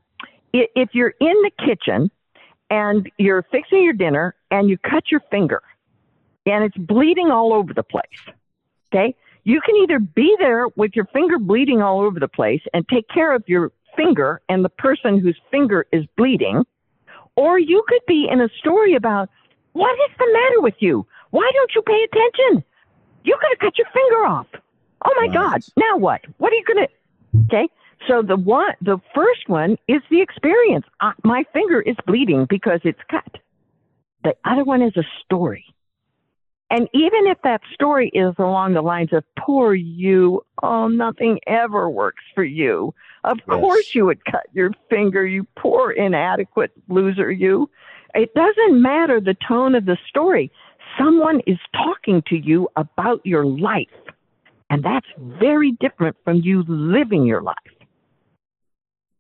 if you're in the kitchen and you're fixing your dinner and you cut your finger and it's bleeding all over the place. Okay, you can either be there with your finger bleeding all over the place and take care of your finger and the person whose finger is bleeding, or you could be in a story about what is the matter with you? Why don't you pay attention? You could have cut your finger off. Oh my God! Now what? What are you gonna? Okay, so the one, the first one is the experience. Uh, my finger is bleeding because it's cut. The other one is a story. And even if that story is along the lines of poor you, oh, nothing ever works for you. Of yes. course you would cut your finger, you poor inadequate loser, you. It doesn't matter the tone of the story. Someone is talking to you about your life. And that's very different from you living your life.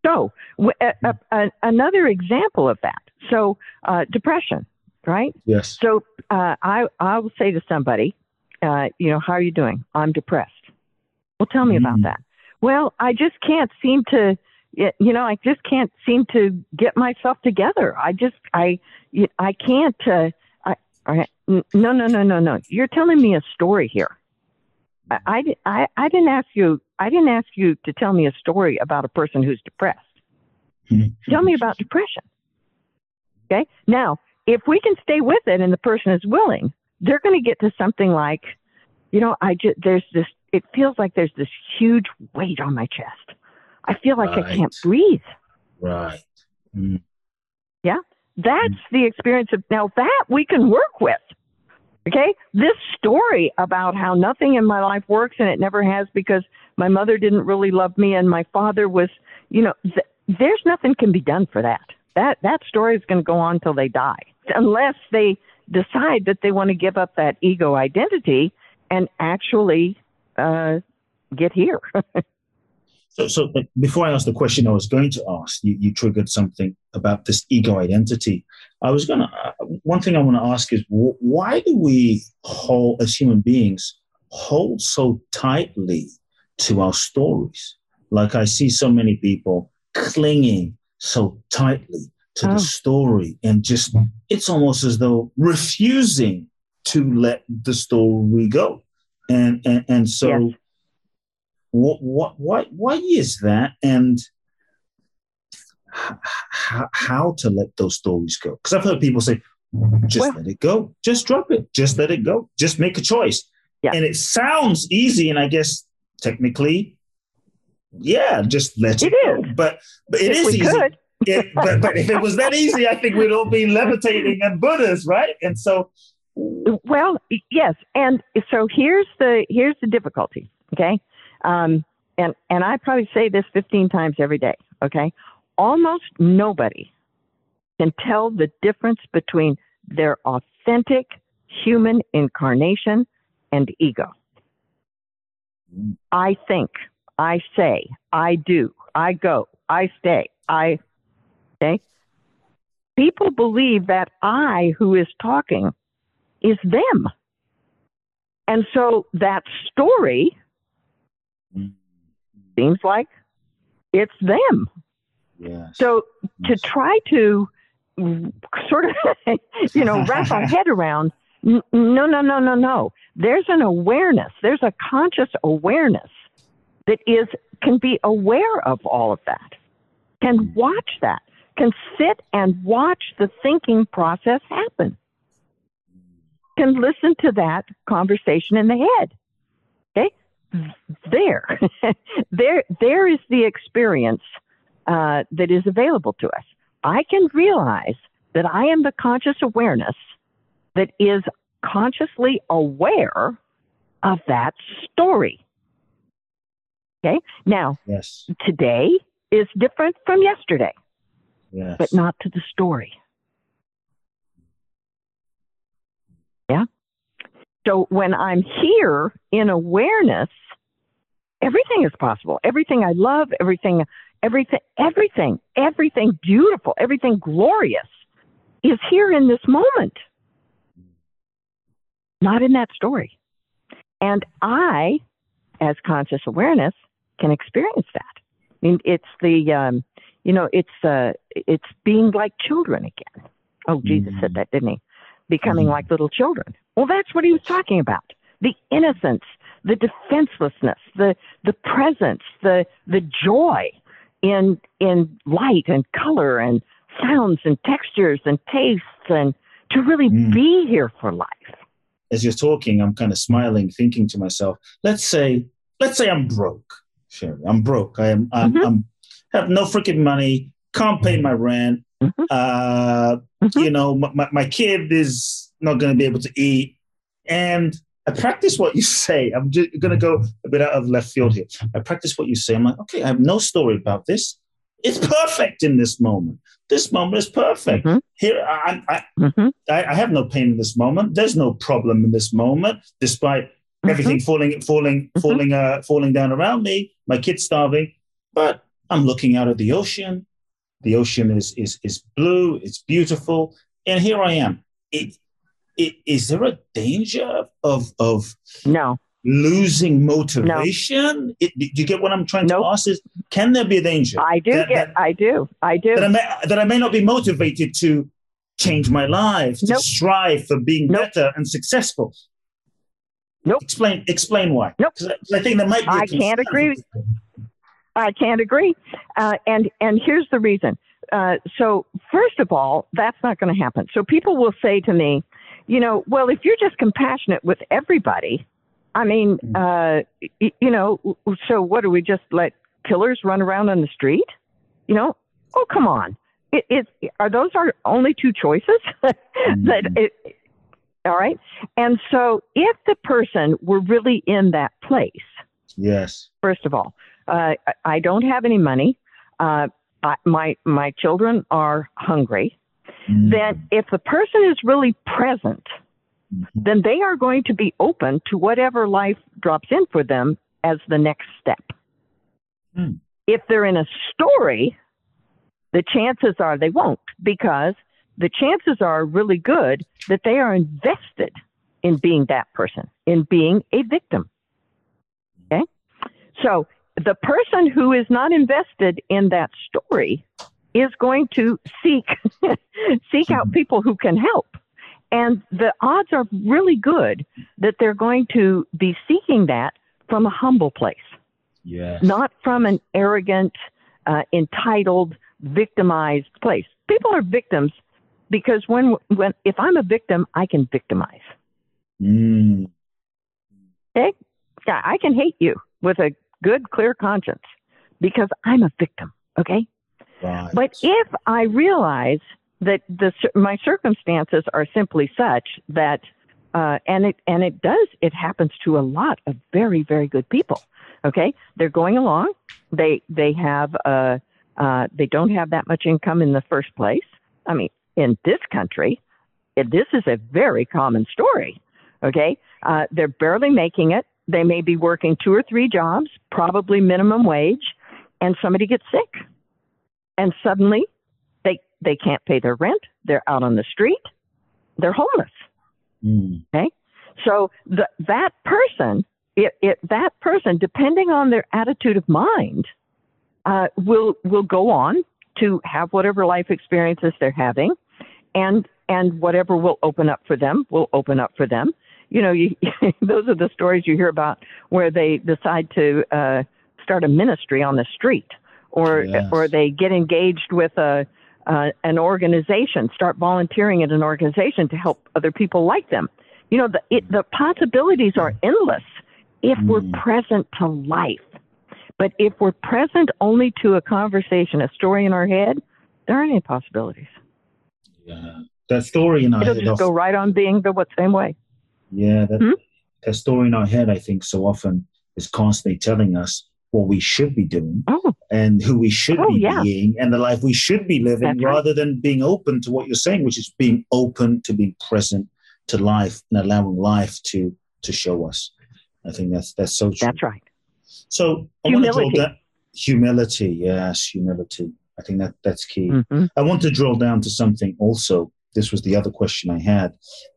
So, a, a, a, another example of that. So, uh, depression right? Yes. So uh, I I will say to somebody, uh, you know, how are you doing? I'm depressed. Well, tell me mm. about that. Well, I just can't seem to, you know, I just can't seem to get myself together. I just I I can't. Uh, I, I no no no no no. You're telling me a story here. I, I, I didn't ask you I didn't ask you to tell me a story about a person who's depressed. tell me about depression. Okay? Now, if we can stay with it and the person is willing, they're going to get to something like, you know, I just, there's this, it feels like there's this huge weight on my chest. I feel like right. I can't breathe. Right. Mm. Yeah. That's mm. the experience of, now that we can work with. Okay. This story about how nothing in my life works and it never has because my mother didn't really love me and my father was, you know, th- there's nothing can be done for that. That, that story is going to go on till they die unless they decide that they want to give up that ego identity and actually uh, get here. so, so before I ask the question I was going to ask, you, you triggered something about this ego identity. I was going to, uh, one thing I want to ask is why do we hold, as human beings, hold so tightly to our stories? Like I see so many people clinging so tightly to oh. the story and just it's almost as though refusing to let the story go and and, and so yes. what, what, why, why is that? And how, how to let those stories go? Because I've heard people say, just well, let it go, just drop it, just let it go, just make a choice. Yeah. And it sounds easy, and I guess technically, yeah, just let it, it go. But but it if is easy. It, but, but if it was that easy, I think we'd all be levitating and Buddhas, right? And so, well, yes, and so here's the here's the difficulty. Okay, um, and and I probably say this 15 times every day. Okay, almost nobody can tell the difference between their authentic human incarnation and ego. I think, I say, I do, I go, I stay, I, okay? People believe that I who is talking is them. And so that story seems like it's them. Yes. So to try to sort of, you know, wrap our head around, no, no, no, no, no. There's an awareness. There's a conscious awareness that is can be aware of all of that, can hmm. watch that, can sit and watch the thinking process happen, can listen to that conversation in the head. Okay, there, there, there is the experience uh, that is available to us. I can realize that I am the conscious awareness that is consciously aware of that story. Okay. Now, yes. today is different from yesterday, yes. but not to the story. Yeah. So when I'm here in awareness, everything is possible. Everything I love, everything everything, everything, everything beautiful, everything glorious is here in this moment, not in that story. And I, as conscious awareness, can experience that. I mean, it's the, um, you know, it's uh, it's being like children again. Oh, Jesus mm-hmm. said that, didn't he? Becoming mm-hmm. like little children. Well, that's what he was talking about. The innocence, the defenselessness, the the presence, the the joy in in light and color and sounds and textures and tastes and to really mm. be here for life. As you're talking, I'm kind of smiling, thinking to myself, let's say, let's say I'm broke. Sure, I'm broke. I am I'm, mm-hmm. I'm have no freaking money, can't pay my rent. Mm-hmm. Uh, mm-hmm. you know, my, my kid is not going to be able to eat. And I practice what you say. I'm just going to go a bit out of left field here. I practice what you say. I'm like, okay, I have no story about this. It's perfect in this moment. This moment is perfect. Mm-hmm. Here, I, I, mm-hmm. I, I, have no pain in this moment. There's no problem in this moment, despite mm-hmm. everything falling, falling, mm-hmm. falling, uh, falling down around me. My kid's starving, but I'm looking out at the ocean. The ocean is is is blue. It's beautiful, and here I am. It, is there a danger of of no losing motivation? No. It, do you get what I'm trying nope. to ask? Is can there be a danger? I do that, get. That, I do. I do. That I, may, that I may not be motivated to change my life, to nope. strive for being nope. better and successful. Nope. Explain. Explain why. Nope. I think there might be. I can't agree. I can't agree. Uh, and and here's the reason. Uh, so first of all, that's not going to happen. So people will say to me, you know, well, if you're just compassionate with everybody, I mean, mm-hmm. uh, you know, so what do we just let killers run around on the street? You know, oh come on, it, it are those our only two choices? that mm-hmm. it, all right, and so if the person were really in that place, yes, first of all, uh, I don't have any money. Uh, I, my my children are hungry mm-hmm. then if the person is really present, mm-hmm. then they are going to be open to whatever life drops in for them as the next step. Mm. If they're in a story, the chances are they won't because the chances are really good that they are invested in being that person, in being a victim. Okay? So the person who is not invested in that story is going to seek seek out mm-hmm. people who can help. And the odds are really good that they're going to be seeking that from a humble place. Yes. Not from an arrogant, uh, entitled, victimized place. People are victims because when when if I'm a victim, I can victimize. Mm. Okay, yeah, I can hate you with a good, clear conscience because I'm a victim. Okay, Right. but if I realize that the my circumstances are simply such that, uh, and it and it does, it happens to a lot of very very good people. Okay, they're going along. They they have uh, uh, they don't have that much income in the first place. I mean, in this country, this is a very common story. Okay, uh, they're barely making it. They may be working two or three jobs, probably minimum wage, and somebody gets sick, and suddenly they they can't pay their rent. They're out on the street. They're homeless. Mm. So the, that person, it, it, that person, depending on their attitude of mind, uh, will will go on to have whatever life experiences they're having, and and whatever will open up for them will open up for them. You know, you, those are the stories you hear about where they decide to uh, start a ministry on the street, or Yes. or they get engaged with a uh, an organization, start volunteering at an organization to help other people like them. You know, the it, the possibilities are endless if we're Mm. present to life. But if we're present only to a conversation, a story in our head, there aren't any possibilities. Yeah. That story in our It'll head. just of- go right on being the what same way. Yeah, that, Hmm? that story in our head, I think, so often is constantly telling us what we should be doing Oh, and who we should Oh, be yeah. being and the life we should be living That's right. rather than being open to what you're saying, which is being open to being present to life and allowing life to to show us. I think that's that's so true. that's right. So I want to drill Humility. down humility, yes, humility. I think that that's key. hmm I want to drill down to something also. This was the other question I had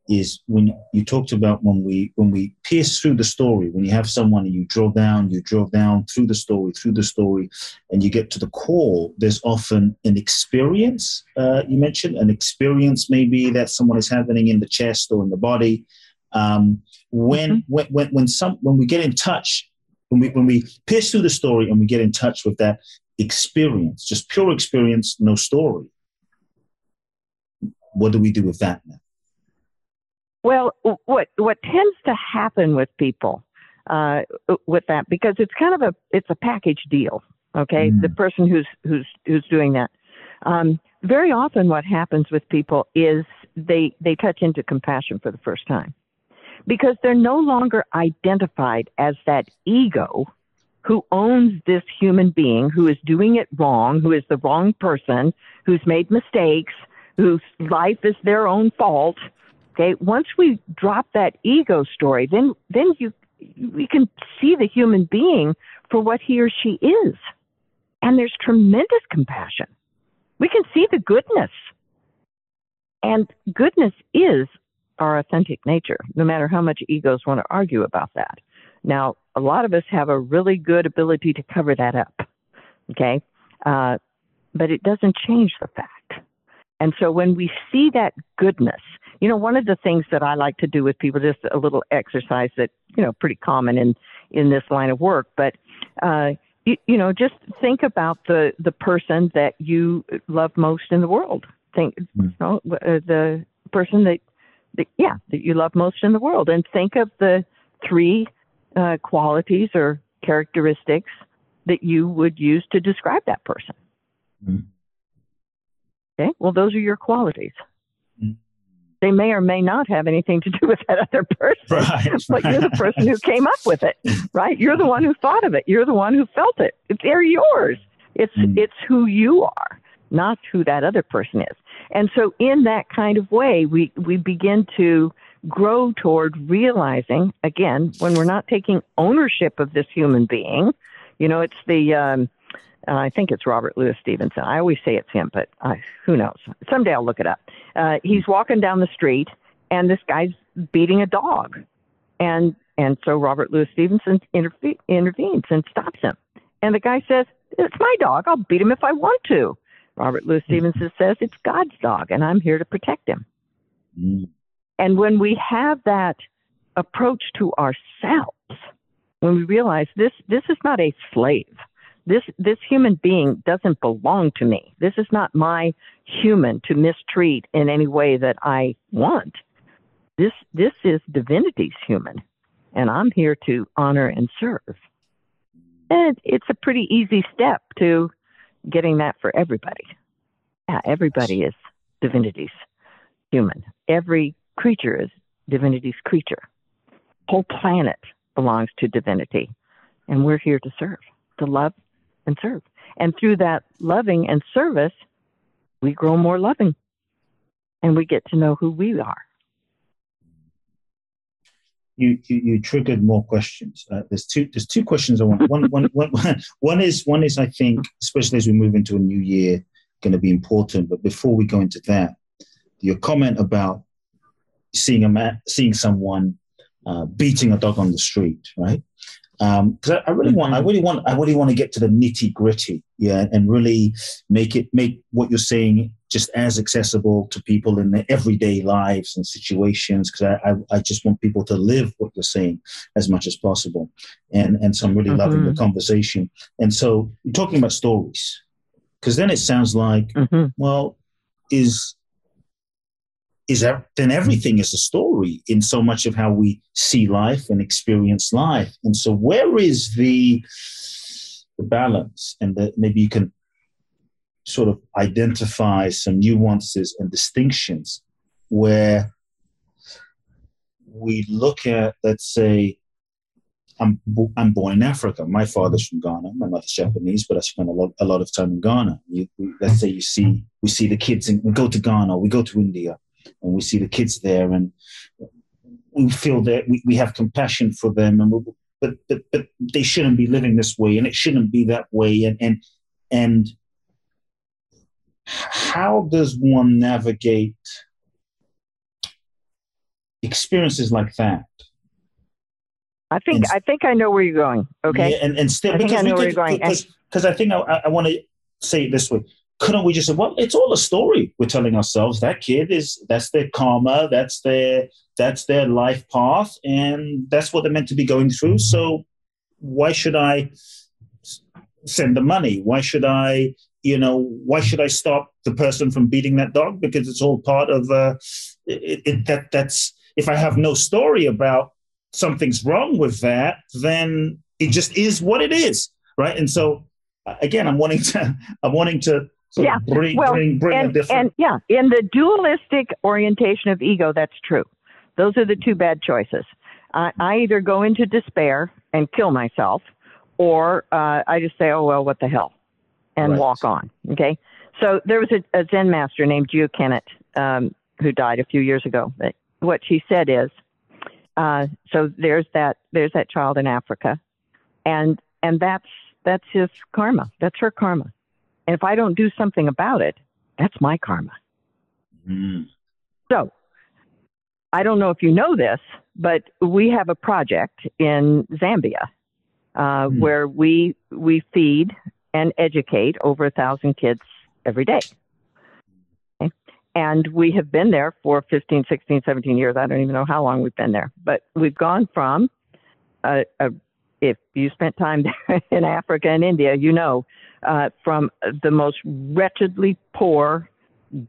is when you talked about when we when we pierce through the story, when you have someone and you drill down, you drill down through the story, through the story, and you get to the core, there's often an experience. Uh, you mentioned an experience maybe that someone is having in the chest or in the body. Um, when, when when when some when we get in touch, when we when we pierce through the story and we get in touch with that experience, just pure experience, no story. What do we do with that now? Well, what what tends to happen with people uh, with that because it's kind of a it's a package deal. Okay, Mm. the person who's who's who's doing that. Um, very often, what happens with people is they they touch into compassion for the first time because they're no longer identified as that ego who owns this human being who is doing it wrong, who is the wrong person, who's made mistakes, whose life is their own fault. Okay, once we drop that ego story, then then you we can see the human being for what he or she is, and there's tremendous compassion. We can see the goodness, and goodness is our authentic nature. No matter how much egos want to argue about that. Now, a lot of us have a really good ability to cover that up. Okay, uh, but it doesn't change the fact. And so when we see that goodness, you know, one of the things that I like to do with people, just a little exercise that, you know, pretty common in, in this line of work, but, uh, you, you know, just think about the, the person that you love most in the world. Think, you know, uh, the person that, that, yeah, that you love most in the world and think of the three, uh, qualities or characteristics that you would use to describe that person. Mm. Okay, well, those are your qualities. Mm. They may or may not have anything to do with that other person, Right. but you're the person who came up with it, right? You're the one who thought of it. You're the one who felt it. They're yours. It's Mm. it's who you are, not who that other person is. And so, in that kind of way, we we begin to grow toward realizing again when we're not taking ownership of this human being. You know, it's the um, uh, I think it's Robert Louis Stevenson. I always say it's him, but uh, who knows? Someday I'll look it up. Uh, he's walking down the street, and this guy's beating a dog, and and so Robert Louis Stevenson interfe- intervenes and stops him. And the guy says, "It's my dog. I'll beat him if I want to." Robert Louis Stevenson says, "It's God's dog, and I'm here to protect him." Mm. And when we have that approach to ourselves, when we realize this this is not a slave. This this human being doesn't belong to me. This is not my human to mistreat in any way that I want. This this is divinity's human, and I'm here to honor and serve. And it's a pretty easy step to getting that for everybody. Yeah, everybody is divinity's human. Every creature is divinity's creature. Whole planet belongs to divinity, and we're here to serve, to love and serve. And through that loving and service, we grow more loving, and we get to know who we are you, you, you triggered more questions. Uh, there's two there's two questions I want. One, one, one, one is one is I think especially as we move into a new year going to be important. But before we go into that, your comment about seeing a man, seeing someone uh, beating a dog on the street, right? Because um, I, I, really want, I mm-hmm. really want, I really want to get to the nitty gritty, yeah, and really make it make what you're saying just as accessible to people in their everyday lives and situations. Because I, I, I, just want people to live what you're saying as much as possible, and and so I'm really mm-hmm. loving the mm-hmm. conversation. And so you're talking about stories, because then it sounds like, mm-hmm. well, is is then everything is a story in so much of how we see life and experience life. And so where is the the balance and that maybe you can sort of identify some nuances and distinctions where we look at, let's say, I'm, I'm born in Africa. My father's from Ghana. My mother's Japanese, but I spent a lot, a lot of time in Ghana. You, let's say you see, we see the kids, and we go to Ghana, we go to India, and we see the kids there, and we feel that we, we have compassion for them, and we, but, but but they shouldn't be living this way, and it shouldn't be that way, and and and how does one navigate experiences like that? I think and, I think I know where you're going. Okay, yeah, and and still I think I know where could, you're going because I think I, I want to say it this way couldn't we just say, well, it's all a story we're telling ourselves. That kid is that's their karma, that's their that's their life path, and that's what they're meant to be going through. So why should I send the money? Why should I, you know, why should I stop the person from beating that dog? Because it's all part of uh, it, it, that. That's if I have no story about something's wrong with that, then it just is what it is, right? And so again, I'm wanting to I'm wanting to so yeah. Bring, well, bring, bring and, and yeah, in the dualistic orientation of ego, that's true. Those are the two bad choices. I, I either go into despair and kill myself, or uh, I just say, "Oh well, what the hell," and right. walk on. Okay. So there was a, a Zen master named Jiyu Kennett um, who died a few years ago. But what she said is, uh, so there's that there's that child in Africa, and and that's that's his karma. That's her karma. And if I don't do something about it, that's my karma. Mm. So I don't know if you know this, but we have a project in Zambia uh, mm. where we we feed and educate over a thousand kids every day. Okay? And we have been there for 15, 16, 17 years. I don't even know how long we've been there, but we've gone from a, a if you spent time there in Africa and India, you know uh, from the most wretchedly poor,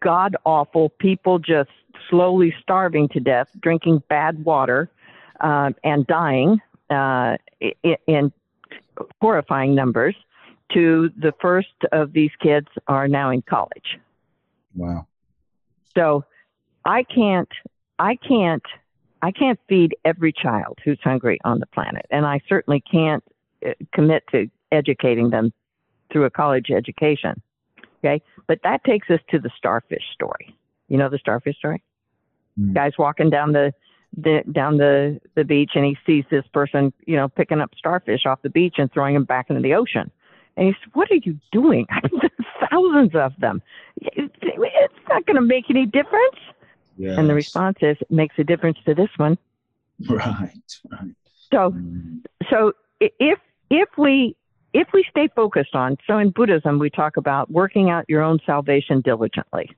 god awful people just slowly starving to death, drinking bad water, uh, and dying uh, in, in horrifying numbers, to the first of these kids are now in college. Wow. So I can't, I can't, I can't feed every child who's hungry on the planet, and I certainly can't uh, commit to educating them through a college education. Okay. But that takes us to the starfish story. You know the starfish story? Mm. Guy's walking down the, the down the, the beach and he sees this person, you know, picking up starfish off the beach and throwing them back into the ocean. And he says, What are you doing? Thousands of them. It's not going to make any difference. Yes. And the response is, It makes a difference to this one. Right, right. So, mm. so if if we if we stay focused on, so in Buddhism, we talk about working out your own salvation diligently.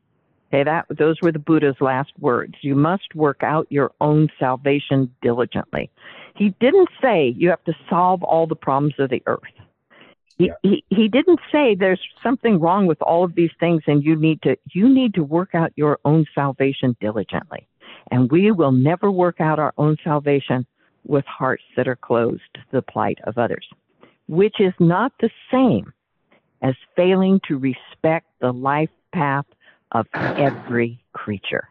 Okay, that those were the Buddha's last words. You must work out your own salvation diligently. he didn't say you have to solve all the problems of the earth. He, yeah. he, he didn't say there's something wrong with all of these things and you need to you need to work out your own salvation diligently. And we will never work out our own salvation with hearts that are closed to the plight of others, which is not the same as failing to respect the life path of every creature.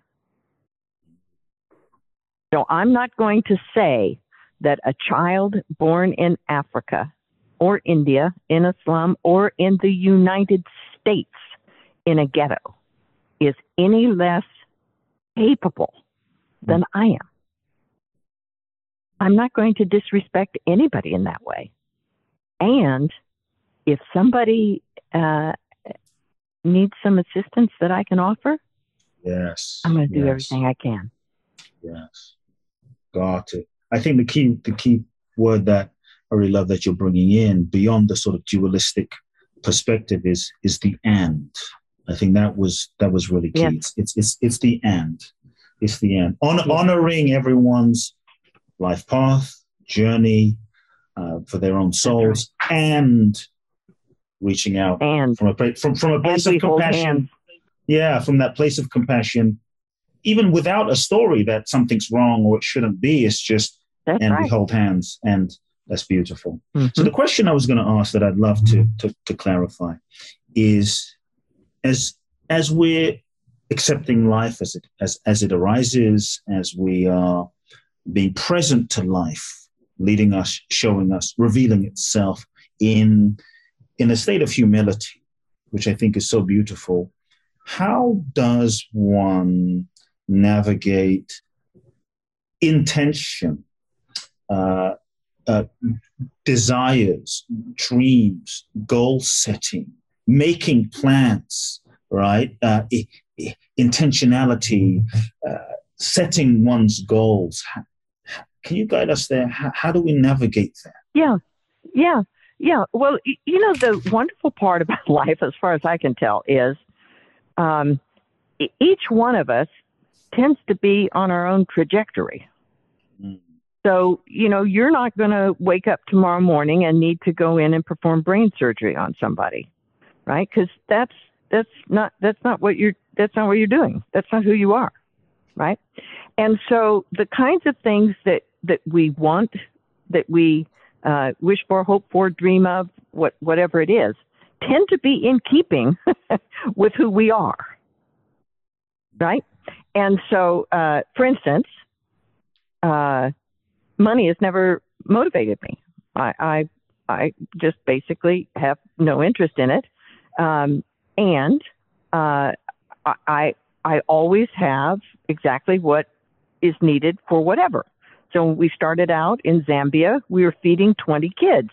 So I'm not going to say that a child born in Africa or India in a slum or in the United States in a ghetto is any less capable than I am. I'm not going to disrespect anybody in that way. And if somebody uh, needs some assistance that I can offer, yes, I'm going to do yes. everything I can. Yes, got it. I think the key the key word that I really love that you're bringing in beyond the sort of dualistic perspective is is the and. I think that was that was really key. Yes. It's, it's it's it's the and. It's the end. Hon- yes. Honoring everyone's life path, journey uh, for their own souls, right. and reaching out and from a from from a place of compassion. Yeah, from that place of compassion, even without a story that something's wrong or it shouldn't be. It's just That's and right. we hold hands, and that's beautiful. Mm-hmm. So the question I was going to ask that I'd love to, to to clarify is as as we're accepting life as it as as it arises, as we are being present to life, leading us, showing us, revealing itself in in a state of humility, which I think is so beautiful. How does one navigate intention, uh, uh, desires, dreams, goal setting, making plans, right? Uh, intentionality, uh, setting one's goals. Can you guide us there? How, how do we navigate that? Yeah, yeah, yeah. Well, you know, the wonderful part about life, as far as I can tell, is um, each one of us tends to be on our own trajectory. Mm. So, you know, you're not going to wake up tomorrow morning and need to go in and perform brain surgery on somebody, right? Because that's that's not that's not what you're that's not what you're doing. That's not who you are, right? And so the kinds of things that that we want, that we uh, wish for, hope for, dream of, what whatever it is, tend to be in keeping with who we are, right? And so, uh, for instance, uh, money has never motivated me. I, I I just basically have no interest in it. Um, and uh, I I always have exactly what is needed for whatever. So we started out in Zambia, we were feeding 20 kids,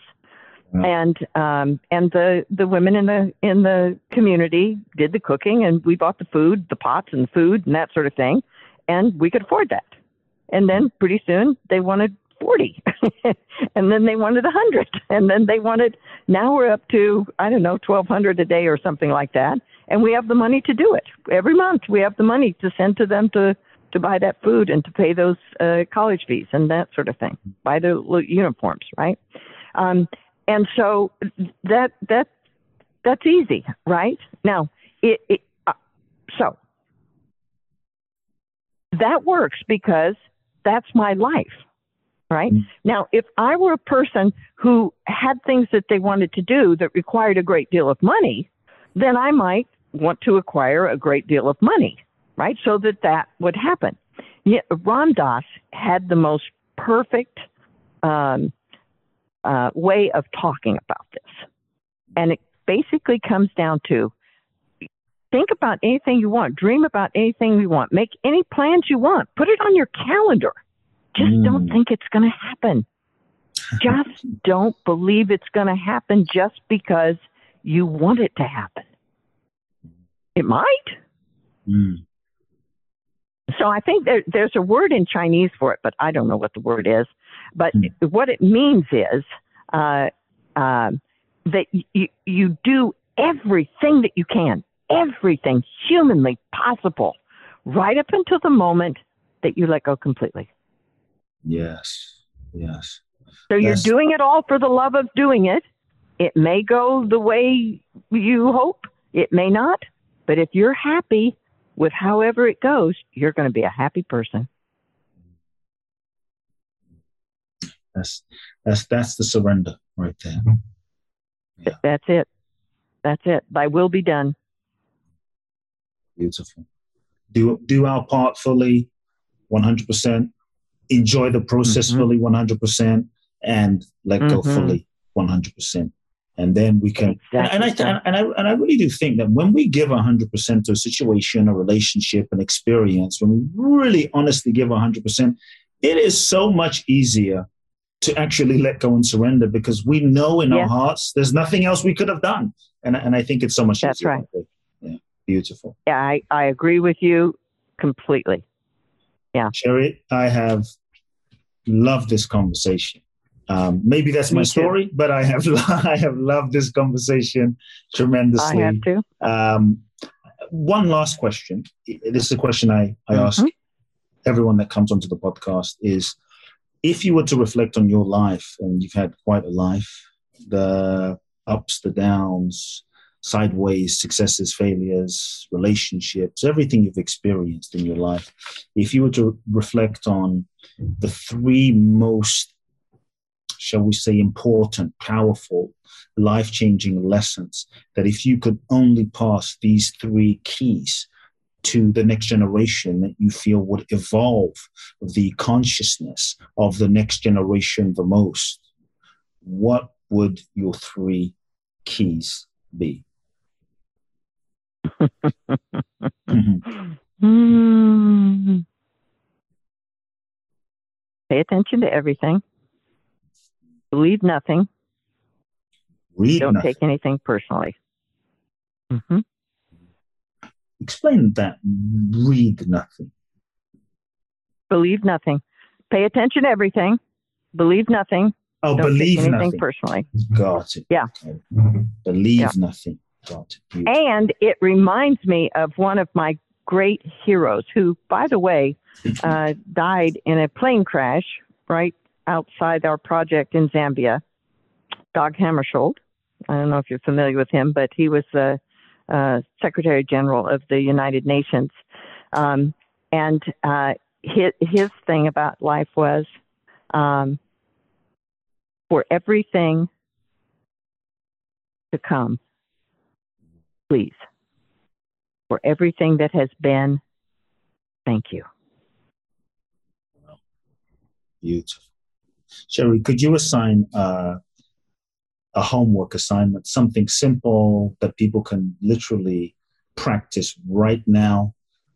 and um, and the the women in the in the community did the cooking, and we bought the food, the pots and the food, and that sort of thing, and we could afford that. And then pretty soon they wanted 40 and then they wanted a 100 and then they wanted now we're up to i don't know 1200 a day or something like that. And we have the money to do it. Every month we have the money to send to them to to buy that food and to pay those uh, college fees and that sort of thing buy the uniforms right um, and so that that that's easy right now it, it uh, so that works because that's my life right? Mm-hmm. Now, if I were a person who had things that they wanted to do that required a great deal of money, then I might want to acquire a great deal of money, right? So that that would happen. Yeah, Ram Dass had the most perfect um, uh, way of talking about this. And it basically comes down to think about anything you want, dream about anything you want, make any plans you want, put it on your calendar just mm. don't think it's going to happen. Just don't believe it's going to happen just because you want it to happen. It might. Mm. So I think there, there's a word in Chinese for it, but I don't know what the word is. But mm. what it means is uh, uh, that you, you do everything that you can, everything humanly possible, right up until the moment that you let go completely. Yes. Yes. So you're doing it all for the love of doing it. It may go the way you hope, it may not. But if you're happy with however it goes, you're going to be a happy person. That's that's that's the surrender right there. Yeah. That's it. That's it. Thy will be done. Beautiful. Do do our part fully, one hundred percent. Enjoy the process mm-hmm. fully, one hundred percent, and let mm-hmm. go fully, one hundred percent. And then we can. Exactly. And, I and I and I really do think that when we give hundred percent to a situation, a relationship, an experience, when we really honestly give hundred percent, it is so much easier to actually let go and surrender because we know in yeah. our hearts there's nothing else we could have done. And, and I think it's so much That's easier. right. Yeah, beautiful. Yeah, I, I agree with you completely. Yeah. Cheri, I have loved this conversation. Um, maybe that's Me my story, but I have I have loved this conversation tremendously. I have too. Um, one last question. This is a question I, I mm-hmm. ask everyone that comes onto the podcast is if you were to reflect on your life, and you've had quite a life, the ups, the downs, sideways, successes, failures, relationships, everything you've experienced in your life, if you were to reflect on the three most, shall we say, important, powerful, life changing lessons, that if you could only pass these three keys to the next generation that you feel would evolve the consciousness of the next generation the most, what would your three keys be? mm-hmm. Pay attention to everything. Believe nothing. Read Don't nothing. take anything personally. Mm-hmm. Explain that. Read nothing. Believe nothing. Pay attention to everything. Believe nothing. Oh, Don't believe anything nothing. personally. Got it. Yeah. Believe yeah. nothing. Got it. And it reminds me of one of my great heroes who, by the way, uh, died in a plane crash right outside our project in Zambia. Dag Hammarskjöld. I don't know if you're familiar with him, but he was the uh, Secretary General of the United Nations. Um, and uh, his, his thing about life was um, for everything to come, please. For everything that has been, thank you. Beautiful. Cheri, could you assign uh, a homework assignment, something simple that people can literally practice right now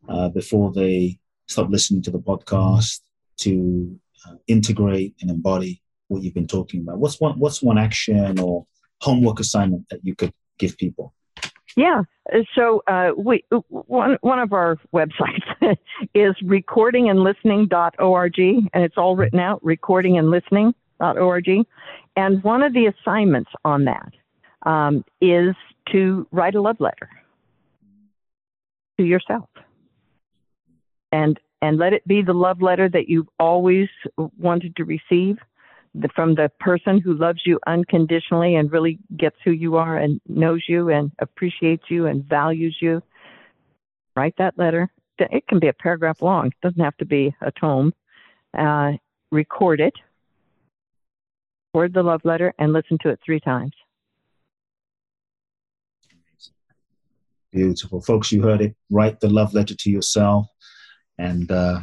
uh, before they stop listening to the podcast to uh, integrate and embody what you've been talking about. What's one What's one action or homework assignment that you could give people? Yeah. So uh, we one one of our websites is recordingandlistening.org, and it's all written out. Recordingandlistening.org, and one of the assignments on that um, is to write a love letter to yourself. And and let it be the love letter that you've always wanted to receive the, from the person who loves you unconditionally and really gets who you are and knows you and appreciates you and values you. Write that letter. It can be a paragraph long. It doesn't have to be a tome. Uh, record it record the love letter, and listen to it three times. Beautiful. Folks, you heard it. Write the love letter to yourself, and uh,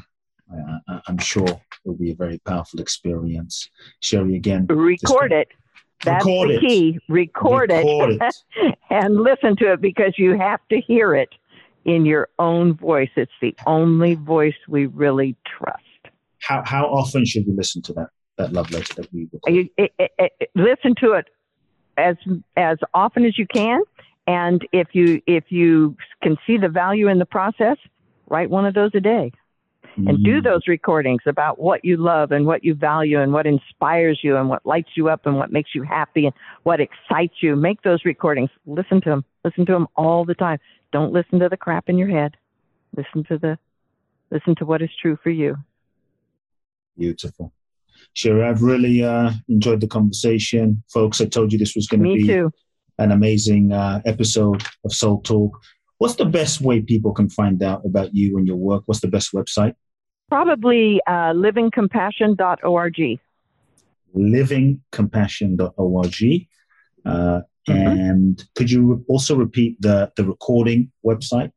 I, am sure will be a very powerful experience. Cheri, again. Record it. That's record the it. key. Record, record it, it. and listen to it because you have to hear it in your own voice. It's the only voice we really trust. How, how often should we listen to that? that love letter that we it, it, it, listen to it as as often as you can and if you if you can see the value in the process write one of those a day and do mm. those recordings about what you love and what you value and what inspires you and what lights you up and what makes you happy and what excites you make those recordings listen to them listen to them all the time don't listen to the crap in your head listen to the listen to what is true for you beautiful Sure, I've really uh, enjoyed the conversation. Folks, I told you this was going to be too. an amazing uh, episode of Soul Talk. What's the best way people can find out about you and your work? What's the best website? Probably uh, livingcompassion.org. Livingcompassion.org. Uh, mm-hmm. And could you also repeat the, the recording website?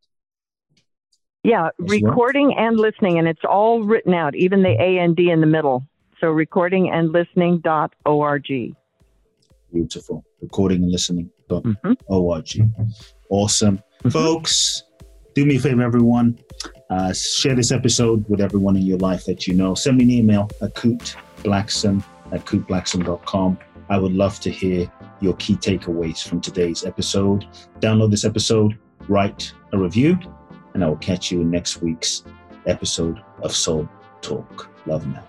Yeah, recording well? and listening, and it's all written out, even the A and D in the middle. So recordingandlistening.org. Beautiful. Recording and listening.org. Mm-hmm. Awesome. Mm-hmm. Folks, do me a favor, everyone. Uh, share this episode with everyone in your life that you know. Send me an email at kuteblackson at kuteblackson.com. I would love to hear your key takeaways from today's episode. Download this episode, write a review, and I will catch you in next week's episode of Soul Talk. Love now.